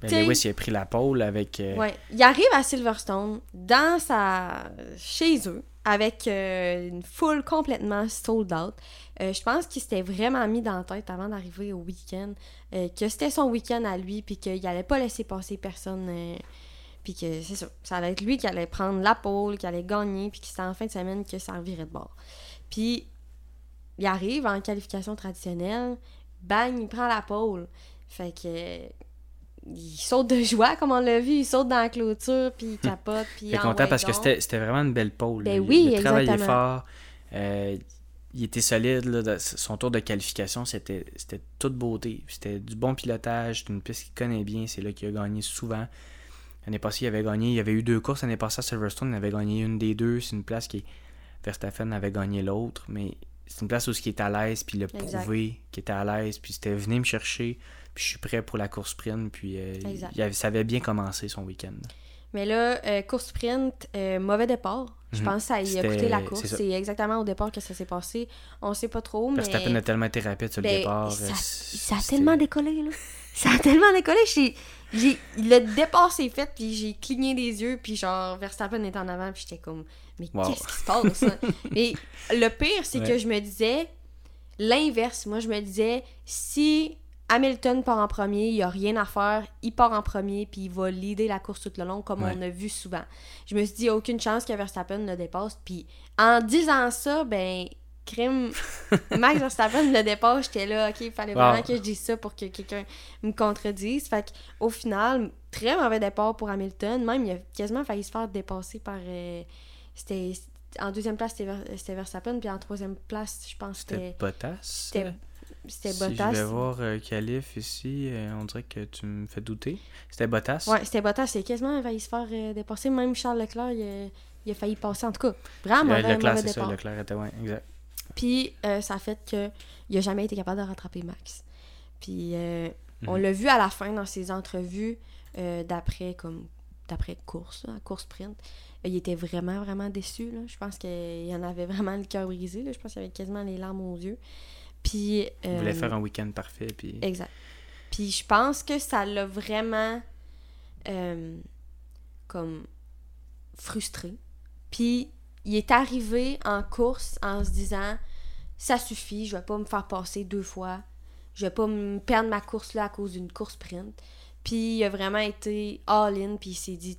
Ben, Lewis, il a pris la pole avec. Euh, ouais. Il arrive à Silverstone, dans sa. chez eux, avec euh, une foule complètement sold out. Euh, je pense qu'il s'était vraiment mis dans la tête avant d'arriver au week-end que c'était son week-end à lui, puis qu'il allait pas laisser passer personne. puis que c'est ça, ça allait être lui qui allait prendre la pole, qui allait gagner, puis que c'était en fin de semaine que ça revirait de bord. Puis, il arrive en qualification traditionnelle, bang, il prend la pole. Fait que. Il saute de joie, comme on l'a vu, il saute dans la clôture, puis il capote, puis il est content parce que c'était vraiment une belle pole. Ben oui, il, il travaillait fort, euh, il était solide, là, son tour de qualification, c'était toute beauté. C'était du bon pilotage, une piste qu'il connaît bien, c'est là qu'il a gagné souvent. L'année passée, il avait gagné, il y avait eu deux courses l'année passée à Silverstone, il avait gagné une des deux, c'est une place qui est Verstappen avait gagné l'autre, mais c'est une place où il était à l'aise, puis il a prouvé qu'il était à l'aise, puis c'était venu me chercher, puis je suis prêt pour la course sprint, puis euh, il ça avait bien commencé son week-end. Mais là, euh, course sprint, euh, mauvais départ. Je mhm. pense que ça y a coûté la course. C'est exactement au départ que ça s'est passé. On sait pas trop, mais... Verstappen a tellement été rapide sur le ben, départ. Ça, ça a tellement décollé, là. ça a tellement décollé. J'ai, le départ s'est fait, puis j'ai cligné des yeux, puis genre, Verstappen est en avant, puis j'étais comme mais qu'est-ce qui se passe? Hein? mais le pire, c'est que je me disais l'inverse. Moi, je me disais, si Hamilton part en premier, il n'y a rien à faire, il part en premier, puis il va leader la course tout le long, comme on a vu souvent. Je me suis dit, aucune chance que Verstappen le dépasse. Puis en disant ça, ben, crime, Max Verstappen le dépasse, j'étais là, ok, il fallait vraiment que je dise ça pour que quelqu'un me contredise. Fait qu'au final, très mauvais départ pour Hamilton. Même, il a quasiment failli se faire dépasser par. Euh, c'était en deuxième place, c'était Verstappen, puis en troisième place, je pense que c'était Bottas. C'était si Bottas. je vais voir euh, Calif ici, euh, on dirait que tu me fais douter. C'était Bottas. Ouais, c'était Bottas. C'est quasiment failli se faire euh, dépasser. Même Charles Leclerc, il a, failli passer. En tout cas, vraiment le, Leclerc, c'est ça. Leclerc était, ouais, exact. Puis ça a fait qu'il n'a jamais été capable de rattraper Max. Puis on mhm. l'a vu à la fin dans ses entrevues d'après comme d'après course, course sprint il était vraiment, vraiment déçu. Là. Je pense qu'il en avait vraiment le cœur brisé. Là. Je pense qu'il avait quasiment les larmes aux yeux. Puis, il voulait faire un week-end parfait. Puis... Exact. Puis je pense que ça l'a vraiment euh, comme frustré. Puis il est arrivé en course en se disant ça suffit, je vais pas me faire passer deux fois. Je vais pas me perdre ma course là à cause d'une course sprint. Puis il a vraiment été all-in, puis il s'est dit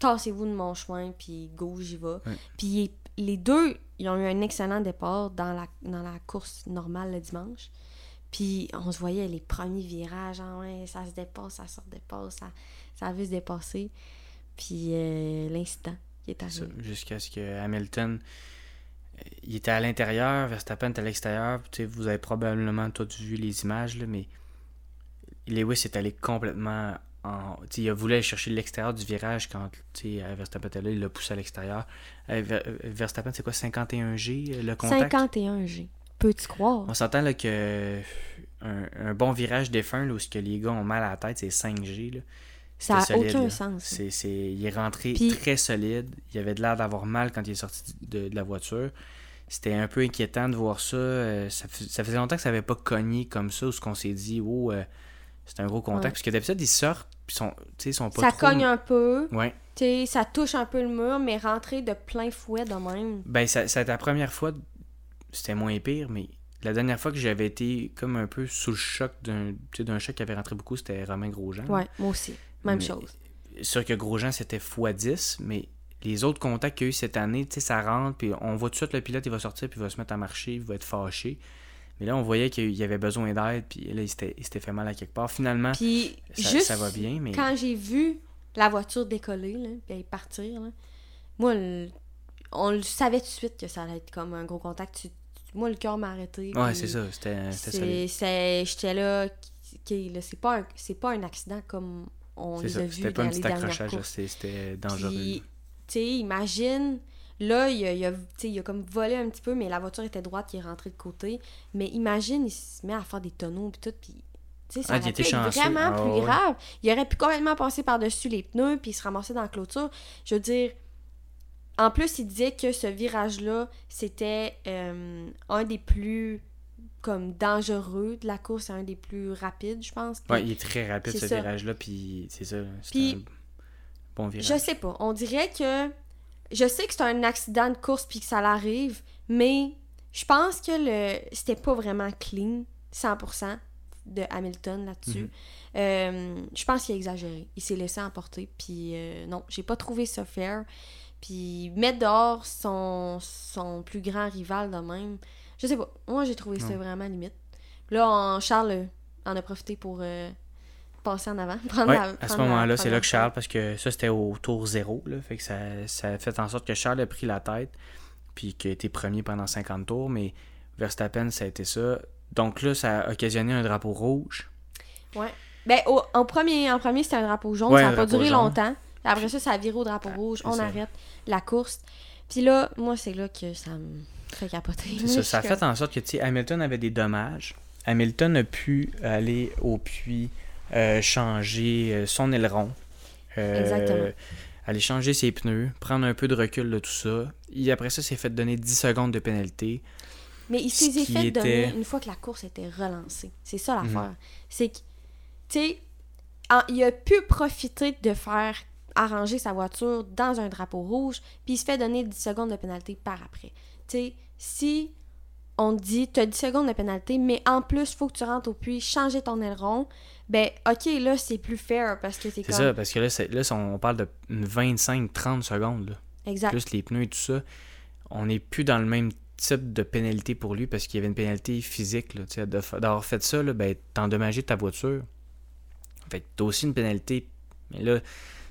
tassez-vous de mon chemin, puis go, j'y vais. Puis les deux, ils ont eu un excellent départ dans la, dans la course normale le dimanche. Puis on se voyait les premiers virages, hein, ouais, ça se dépasse, ça se dépasse, ça, ça avait se dépasser. Puis euh, l'incident qui est arrivé. Jusqu'à ce que Hamilton, il était à l'intérieur, Verstappen était à l'extérieur. Vous avez probablement tous vu les images, là, mais Lewis est allé complètement il a voulu aller chercher l'extérieur du virage quand Verstappen était là, il l'a poussé à l'extérieur. Verstappen, c'est quoi 51G le contact? 51G. Peux-tu croire? On s'entend là que un, un bon virage défunt, là, où ce que les gars ont mal à la tête, c'est 5G. Là. Ça n'a aucun sens. Il est rentré Puis- très solide. Il avait de l'air d'avoir mal quand il est sorti de, de la voiture. C'était un peu inquiétant de voir ça. Euh, ça, ça faisait longtemps que ça n'avait pas cogné comme ça, où ce qu'on s'est dit, oh, euh, c'est un gros contact. Ouais. Parce que d'habitude, ils sortent, puis sont, ils sont pas Ça trop... cogne un peu, Ouais. ça touche un peu le mur, mais rentrer de plein fouet de même. Ben, ça, la première fois, c'était moins pire, mais la dernière fois que j'avais été comme un peu sous le choc d'un choc qui avait rentré beaucoup, c'était Romain Grosjean. Ouais, moi aussi. Même Mais- chose. sûr que Grosjean c'était x10, mais les autres contacts qu'il y a eu cette année, tu sais, ça rentre, puis on voit tout de suite le pilote, il va sortir, puis il va se mettre à marcher, il va être fâché. Mais là, on voyait qu'il y avait besoin d'aide, puis là, il s'était fait mal à quelque part. Finalement, Puis ça, juste ça va bien, mais quand j'ai vu la voiture décoller, là, puis elle partir, là, moi, le- on le savait tout de suite que ça allait être comme un gros contact. Tu- moi, le cœur m'a arrêté. ouais, c'est ça, c'était solide. J'étais là, là, c'est pas un, pas un accident comme on C'est les ça, a vus c'était pas dans un les petit accrochage, c'était dangereux. Puis, tu sais, imagine, là, il a, il, a, il a comme volé un petit peu, mais la voiture était droite, il est rentré de côté. Mais imagine, il se met à faire des tonneaux, puis tout, puis... Tu sais, ça Ah, aurait pu être vraiment Ah, plus ouais. grave. Il aurait pu complètement passer par-dessus les pneus, puis se ramasser dans la clôture. Je veux dire, en plus, il disait que ce virage-là, c'était euh, un des plus comme dangereux de la course, un des plus rapides, je pense. Puis Ouais, il est très rapide c'est ce virage-là, puis c'est ça, c'est Puis, un bon virage. Je sais pas. On dirait que. Je sais que c'est un accident de course puis que ça l'arrive, mais je pense que le c'était pas vraiment clean, 100% de Hamilton là-dessus. Mhm. Euh, je pense qu'il a exagéré. Il s'est laissé emporter. Puis euh, non, j'ai pas trouvé ça fair. Puis mettre dehors son, son plus grand rival de même, je sais pas. Moi, j'ai trouvé ça vraiment limite. Là, Charles euh, en a profité pour euh, passer en avant. Prendre Ouais, la- à ce moment-là, c'est là que Charles, parce que ça c'était au tour zéro, là, fait que ça, ça a fait en sorte que Charles a pris la tête, puis qu'il a été premier pendant 50 tours, mais Verstappen, ça a été ça. Donc là, ça a occasionné un drapeau rouge. Ouais. Ben, au- en premier, en premier c'était un drapeau jaune. Ouais, ça n'a pas duré jaune. longtemps. Après ça, ça a viré au drapeau rouge. c'est On ça. arrête la course. Puis là, moi, c'est là que ça me fait capoter. C'est ça, ça a fait en sorte que tu sais, Hamilton avait des dommages. Hamilton a pu aller au puits, euh, changer euh, son aileron, euh, Exactement. aller changer ses pneus, prendre un peu de recul de tout ça. Et après ça, s'est fait donner 10 secondes de pénalité. Mais il s'est fait donner une fois que la course était relancée. C'est ça Mhm. l'affaire. C'est que, tu sais, il a pu profiter de faire arranger sa voiture dans un drapeau rouge, puis il se fait donner 10 secondes de pénalité par après. Sais, si on dit, tu as 10 secondes de pénalité, mais en plus, il faut que tu rentres au puits, changer ton aileron, ben, ok, là, c'est plus fair parce que c'est C'est comme. ça, parce que là, c'est- là on parle de 25-30 secondes. là. Exact. plus les pneus et tout ça, on n'est plus dans le même type de pénalité pour lui parce qu'il y avait une pénalité physique. D'avoir fait ça, là, ben, t'as endommagé ta voiture. Fait que t'as aussi une pénalité. Mais là,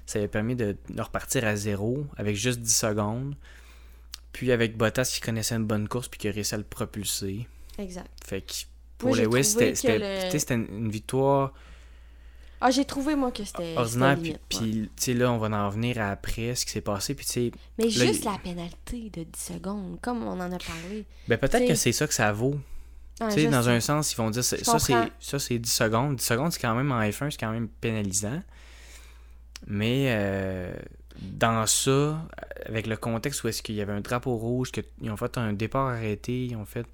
ça avait permis de, de repartir à zéro avec juste 10 secondes. Puis avec Bottas qui connaissait une bonne course puis qui a réussi à le propulser. Exact. Fait que pour Moi, Lewis, c'était le- une victoire Ah, j'ai trouvé, moi, que c'était. ordinaire. Puis, ouais. tu sais, là, on va en venir à après ce qui s'est passé. Puis tu sais, Mais là, juste il- la pénalité de 10 secondes, comme on en a parlé. ben peut-être que c'est ça que ça vaut. Ah, Tu sais, dans sais. un sens, ils vont dire ça c'est 10 secondes. 10 secondes, c'est quand même en F1, c'est quand même pénalisant. Mais euh, dans ça, avec le contexte où est-ce qu'il y avait un drapeau rouge, qu'ils ont fait un départ arrêté, ils ont fait.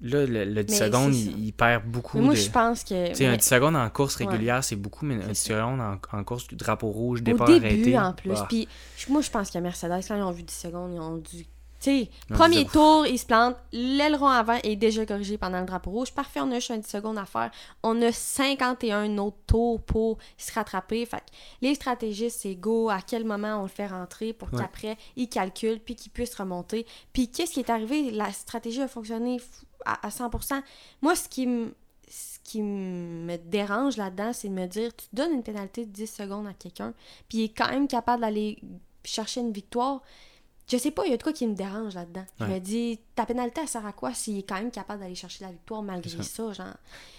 Là, le, le 10 Mais secondes, il, il perd beaucoup Mais moi, de. je pense que. Tu sais, un mais 10 secondes en course Ouais. régulière, c'est beaucoup, mais un C'est 10 ça. secondes en, en course du drapeau rouge, au départ début, arrêté. en plus. bah, Puis moi, je pense que Mercedes, quand ils ont vu 10 secondes, ils ont dû. Tu sais, premier tour, ils se plantent. L'aileron avant est déjà corrigé pendant le drapeau rouge. Parfait, on a juste un 10 secondes à faire. On a 51 autres tours pour se rattraper. Fait que les stratégistes, c'est go, à quel moment on le fait rentrer pour Ouais. qu'après, ils calculent, puis qu'ils puissent remonter. Puis qu'est-ce qui est arrivé? La stratégie a fonctionné à 100%. Moi, ce qui me ce qui me dérange là-dedans, c'est de me dire, tu donnes une pénalité de 10 secondes à quelqu'un, puis il est quand même capable d'aller chercher une victoire. Je sais pas, il y a de quoi qui me dérange là-dedans. Je Ouais. me dis, ta pénalité, elle sert à quoi s'il est quand même capable d'aller chercher la victoire malgré ça, genre?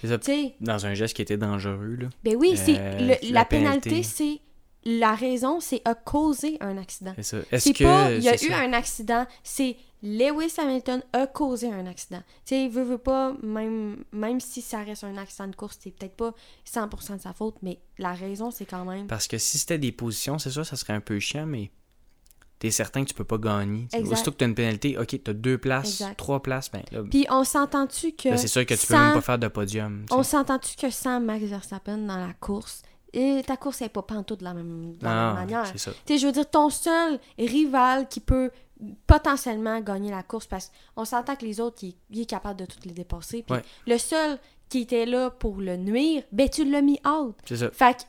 c'est ça, dans un geste qui était dangereux. Là. ben oui, c'est Euh, la la pénalité, pénalité. c'est la raison, c'est a causé un accident. C'est ça. Est-ce que. pas, il y a eu ça? un accident, c'est Lewis Hamilton a causé un accident. Tu sais, il veut, veut pas, même, même si ça reste un accident de course, c'est peut-être pas 100% de sa faute, mais la raison, c'est quand même. Parce que si c'était des positions, c'est sûr, ça serait un peu chiant, mais t'es certain que tu peux pas gagner. Exact. Aussitôt que t'as une pénalité, ok, t'as deux places, Exact. trois places, ben là, Puis on s'entend-tu que. c'est sûr que tu peux sans- même pas faire de podium. t'sais. On s'entend-tu que sans Max Verstappen dans la course, et ta course n'est pas pantoute de la même, de la Non, même manière. c'est ça. Tu sais, je veux dire, ton seul rival qui peut potentiellement gagner la course, parce qu'on s'entend que les autres, il, il est capable de toutes les dépasser. Puis Ouais. le seul qui était là pour le nuire, ben tu l'as mis out. C'est ça. Fait que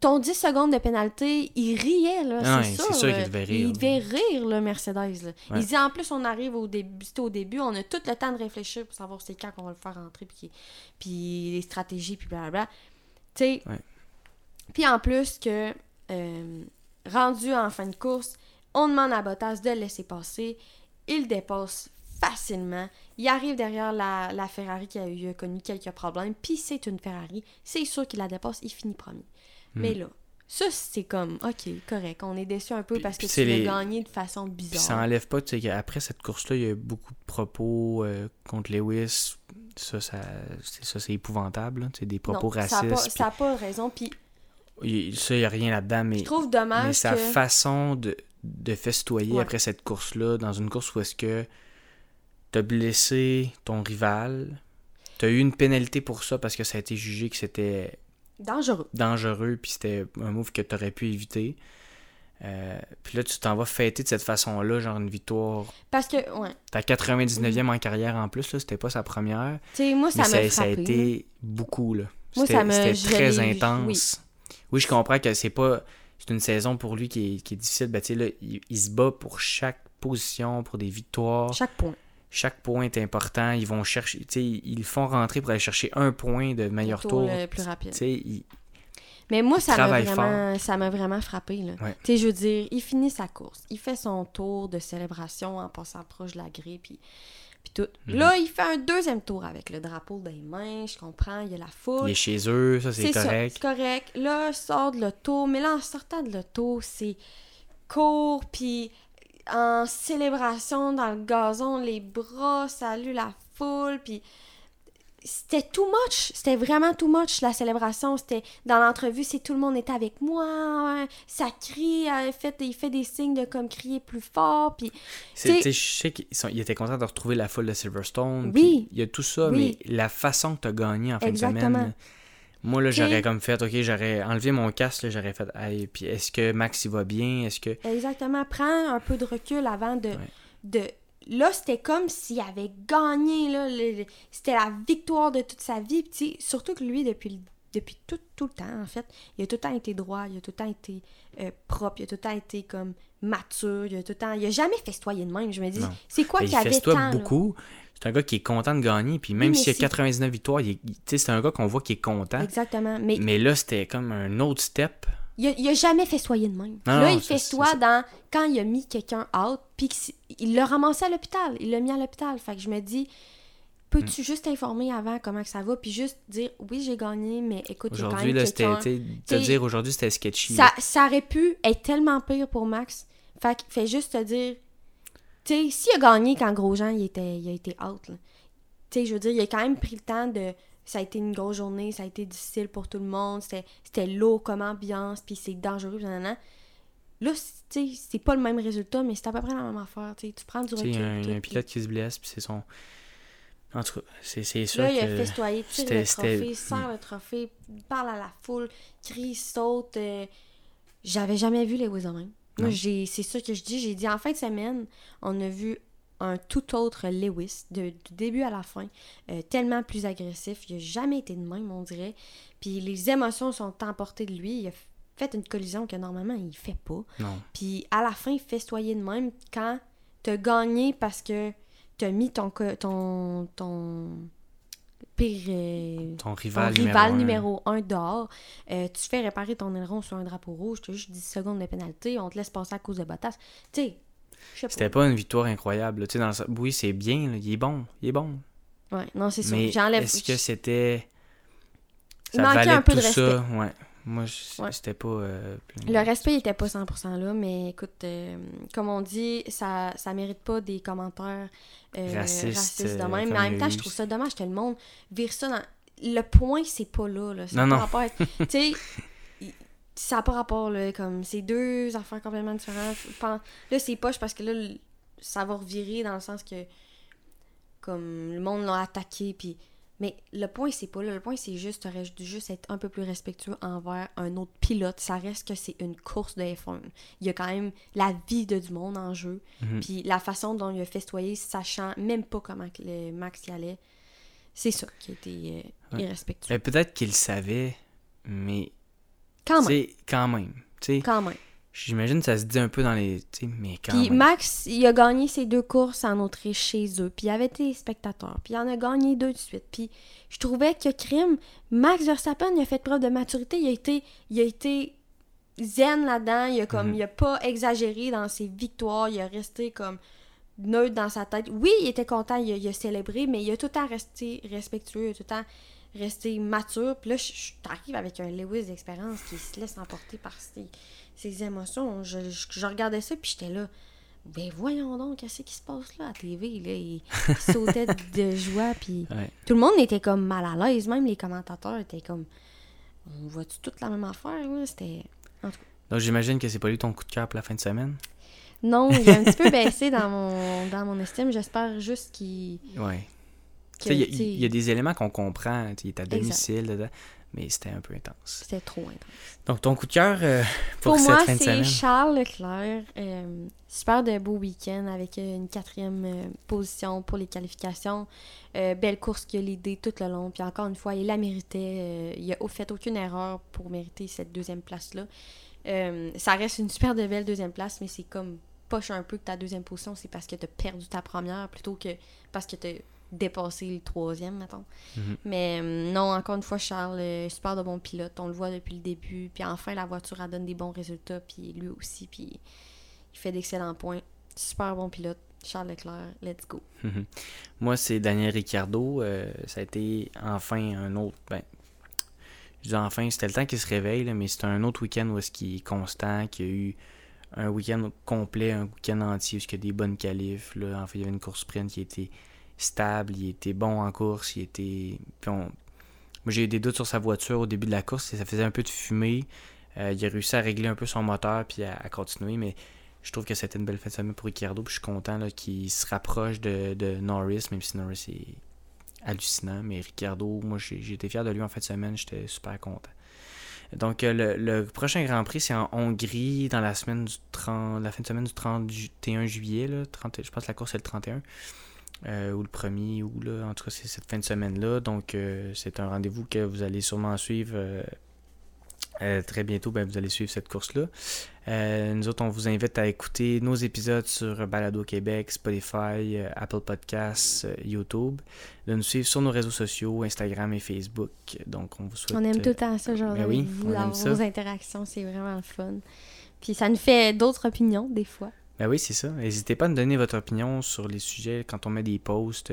ton 10 secondes de pénalité, il riait, là, c'est sûr là. qu'il devait rire, Il devait rire, le Mercedes. là. Ouais. Il dit, en plus, on arrive au début, c'était au début, on a tout le temps de réfléchir pour savoir c'est quand qu'on va le faire rentrer, puis, puis les stratégies, puis blablabla. Tu sais, Ouais. puis en plus que, euh, rendu en fin de course, on demande à Bottas de le laisser passer. Il dépasse facilement. Il arrive derrière la, la Ferrari qui a eu connu quelques problèmes. Puis c'est une Ferrari. C'est sûr qu'il la dépasse. Il finit premier. Mais là, ça, c'est comme, OK, correct. On est déçu un peu Puis- parce que tu c'est l'as gagné de façon Puis bizarre. ça enlève pas, tu sais, qu'après cette course-là, il y a eu beaucoup de propos euh, contre Lewis. Ça, ça, c'est, ça, c'est épouvantable. sais, des propos non, ça a racistes. pas, ça a pas raison. Puis il- ça, il n'y a rien là-dedans, mais, je trouve mais dommage sa que... façon de, de festoyer Ouais. après cette course-là, dans une course où est-ce que t'as blessé ton rival, t'as eu une pénalité pour ça parce que ça a été jugé que c'était Dangereux. dangereux puis c'était un move que t'aurais pu éviter. Euh, puis là, tu t'en vas fêter de cette façon-là, genre une victoire. Parce que, ouais. Ta 99e en carrière en plus, là, c'était pas sa première. Tu sais, moi, ça m'a ça, ça a été beaucoup, là. Moi, C'était ça me- c'était très intense. Oui. je comprends que c'est pas... C'est une saison pour lui qui est, qui est difficile. Ben, tu sais, là, il, il se bat pour chaque position, pour des victoires. Chaque point. Chaque point est important. Ils vont chercher... Tu sais, ils font rentrer pour aller chercher un point de meilleur Tour tour. le plus rapide. Tu sais, il- Mais moi, ça m'a vraiment, ça m'a vraiment frappé. Là. Ouais. Tu sais, je veux dire, il finit sa course. Il fait son tour de célébration en passant proche de la grille, puis, puis tout. Mhm. Là, il fait un deuxième tour avec le drapeau dans les mains, je comprends, il y a la foule. il est chez eux, ça, c'est correct. c'est correct. Là, sort de l'auto, mais là, en sortant de l'auto, c'est court, puis en célébration dans le gazon, les bras, salut la foule, puis c'était too much. C'était vraiment too much, la célébration. C'était dans l'entrevue, c'est tout le monde était avec moi, ouais, ça crie, euh, fait, il fait des signes de comme crier plus fort, puis sais, je sais qu'il était content de retrouver la foule de Silverstone. Oui. Il y a tout ça, Oui. mais la façon que tu as gagné en fin de semaine. Moi, là, j'aurais comme fait, OK, j'aurais enlevé mon casque, j'aurais fait, hey, puis est-ce que Max, il va bien? Est-ce que. Exactement. Prends un peu de recul avant de. Ouais. de... Là, c'était comme s'il avait gagné. Là, le- C'était la victoire de toute sa vie. Puis, surtout que lui, depuis, depuis tout, tout le temps, en fait, il a tout le temps été droit, il a tout le temps été euh, propre, il a tout le temps été comme mature, il a tout le temps. Il a jamais festoyé de même. Je me dis, c'est quoi Ben, qu'il il avait tant. là? C'est un gars qui est content de gagner, puis même s'il y a c'est- 99 victoires, c'est un gars qu'on voit qui est content. Exactement. Mais Mais là, c'était comme un autre step. il a, il a jamais festoyé de même. Non, là, il c'est ça. dans quand il a mis quelqu'un out, puis il l'a ramassé à l'hôpital. Il l'a mis à l'hôpital. Fait que je me dis, Mm. peux-tu juste t'informer avant comment que ça va, puis juste dire, oui, j'ai gagné, mais écoute, Aujourd'hui, là, c'était. Te dire aujourd'hui, c'était sketchy. Ça, ça aurait pu être tellement pire pour Max. Fait que fais juste te dire, tu sais, s'il a gagné quand Grosjean, il, était, il a été out, là. Tu sais, je veux dire, il a quand même pris le temps de... Ça a été une grosse journée, ça a été difficile pour tout le monde, c'était lourd comme ambiance, puis c'est dangereux, nanana. Là, tu sais, c'est pas le même résultat, mais c'est à peu près la même affaire, tu. Tu prends du recul. il y a un, puis pilote qui se blesse, puis c'est son. En tout cas, c'est sûr Là, il a que. festoyé, tire le trophée, serre le trophée, parle à la foule, crie, saute. euh, J'avais jamais vu les de même. Moi, j'ai, c'est ça que je dis. J'ai dit en fin de semaine, on a vu un tout autre Lewis, de- du début à la fin, euh, tellement plus agressif. Il a jamais été de même, on dirait. Puis les émotions sont emportées de lui. Il a fait une collision que normalement il fait pas. Non. Puis à la fin, il festoyer de même quand t'as gagné parce que t'as mis ton, ton, ton pire. euh, Ton ton rival, rival numéro un. numéro 1 dehors. Euh, tu fais réparer ton aileron sur un drapeau rouge, tu as juste 10 secondes de pénalité, on te laisse passer à cause de Bottas. Tu sais, C'était pas. une victoire incroyable. Tu sais, dans le sens- Oui, c'est bien, là, il est bon. Il est bon. Ouais, non, c'est sûr. J'enlève. est-ce que c'était. Il Ça manquait valait un peu tout de ça? Ouais. Moi, je- Ouais. c'était pas. euh, Le respect il était pas 100% là, mais écoute, euh, comme on dit, ça, ça mérite pas des commentaires euh, Racistes, racistes, de euh, même. Mais en même temps, je trouve ça dommage que le monde vire ça dans. Le point, c'est pas là. là. Ça Non, a non. pas rapport avec- Tu sais, ça n'a pas rapport, là. Comme, c'est deux affaires complètement différentes. Là, c'est poche parce que là, ça va revirer dans le sens que. Comme, le monde l'a attaqué, puis. Mais le point, c'est pas là. Le point, c'est juste, t'aurais dû juste être un peu plus respectueux envers un autre pilote. Ça reste que c'est une course de F1. Il y a quand même la vie de du monde en jeu. Mhm. Puis la façon dont il a festoyé, sachant même pas comment le Max y allait, c'est ça qui a été euh, Ouais. irrespectueux. Peut-être qu'il savait, mais. Quand même. C'est quand même. Quand même. J'imagine que ça se dit un peu dans les. Tu sais, mais quand Puis même. Max, il a gagné ses deux courses en Autriche chez eux. Puis il avait été spectateur. Puis il en a gagné deux de suite. Puis je trouvais que crime, Max Verstappen, il a fait preuve de maturité. Il a été, il a été zen là-dedans. Il a comme, Mhm. il a pas exagéré dans ses victoires. Il a resté comme neutre dans sa tête. Oui, il était content, il a, il a célébré, mais il a tout le temps resté respectueux, il a tout le temps resté mature. Puis là, je, je t'arrive avec un Lewis d'expérience qui se laisse emporter par ses, ses émotions. Je, je- je regardais ça, puis j'étais là. Ben voyons donc, qu'est-ce qui se passe là à TV? Là? Il, il sautait de joie, puis Ouais. tout le monde était comme mal à l'aise. Même les commentateurs étaient comme. On voit-tu toute la même affaire? là? C'était. Donc j'imagine que c'est pas lui ton coup de cœur pour la fin de semaine? Non, il a un petit peu baissé dans mon, dans mon estime. J'espère juste qu'il. Ouais. Il y, a- y des éléments qu'on comprend. Il est à domicile, dedans, mais c'était un peu intense. C'était trop intense. Donc ton coup de cœur euh, pour, Pour, cette moi, fin de c'est semaine? Charles Leclerc. Euh, super de beau week-end avec euh, une quatrième euh, position pour les qualifications. Belle course qu'il a l'idée tout le long. Puis encore une fois, il la méritait. Il a fait aucune erreur pour mériter cette deuxième place-là. Ça reste une super de belle deuxième place, mais c'est comme poche un peu que ta deuxième position, c'est parce que tu as perdu ta première plutôt que parce que tu as dépassé le troisième, mettons. Mhm. Mais euh, non, encore une fois, Charles, super de bon pilote. On le voit depuis le début. Puis enfin, la voiture, elle donne des bons résultats. Puis lui aussi. Puis il fait d'excellents points. Super bon pilote. Charles Leclerc, let's go. Mhm. Moi, c'est Daniel Ricciardo. euh, ça a été enfin un autre. Ben, je dis enfin, c'était le temps qu'il se réveille, là, mais c'est un autre week-end où est-ce qu'il est constant, qu'il y a eu un week-end complet, un week-end entier, où il y a des bonnes qualifs. Là. En fait, il y avait une course sprint qui était stable, il était bon en course, il était. Moi, j'ai eu des doutes sur sa voiture au début de la course, et ça faisait un peu de fumée. Euh, il a réussi à régler un peu son moteur puis à, continuer, mais je trouve que c'était une belle fin de semaine pour Ricciardo. Puis je suis content qu'il se rapproche de, Norris, même si Norris est hallucinant. Mais Ricciardo, moi été fier de lui en fin de semaine, j'étais super content. Donc euh, le, prochain Grand Prix, c'est en Hongrie dans la semaine du 30, la fin de semaine du 31 juillet. Là, 30, je pense que la course est le 31. Euh, ou le premier, ou là, en tout cas, c'est cette fin de semaine-là. Donc, euh, c'est un rendez-vous que vous allez sûrement suivre euh, euh, très bientôt. Ben, vous allez suivre cette course-là. Nous autres, on vous invite à écouter nos épisodes sur Balado Québec, Spotify, Apple Podcasts, YouTube. De nous suivre sur nos réseaux sociaux, Instagram et Facebook. Donc, on vous souhaite. On aime tout le temps ça, genre, ben oui, vous, on aime avoir ça. vos interactions, c'est vraiment le fun. Puis ça nous fait d'autres opinions, des fois. Ben oui, c'est ça. N'hésitez pas à nous donner votre opinion sur les sujets quand on met des posts.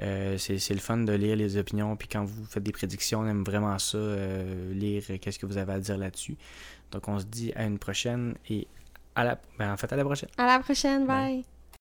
Euh, c'est c'est le fun de lire les opinions. Puis quand vous faites des prédictions, on aime vraiment ça, euh, lire qu'est-ce que vous avez à dire là-dessus. Donc on se dit à une prochaine et à la, ben, en fait à la prochaine. À la prochaine, Bye. bye.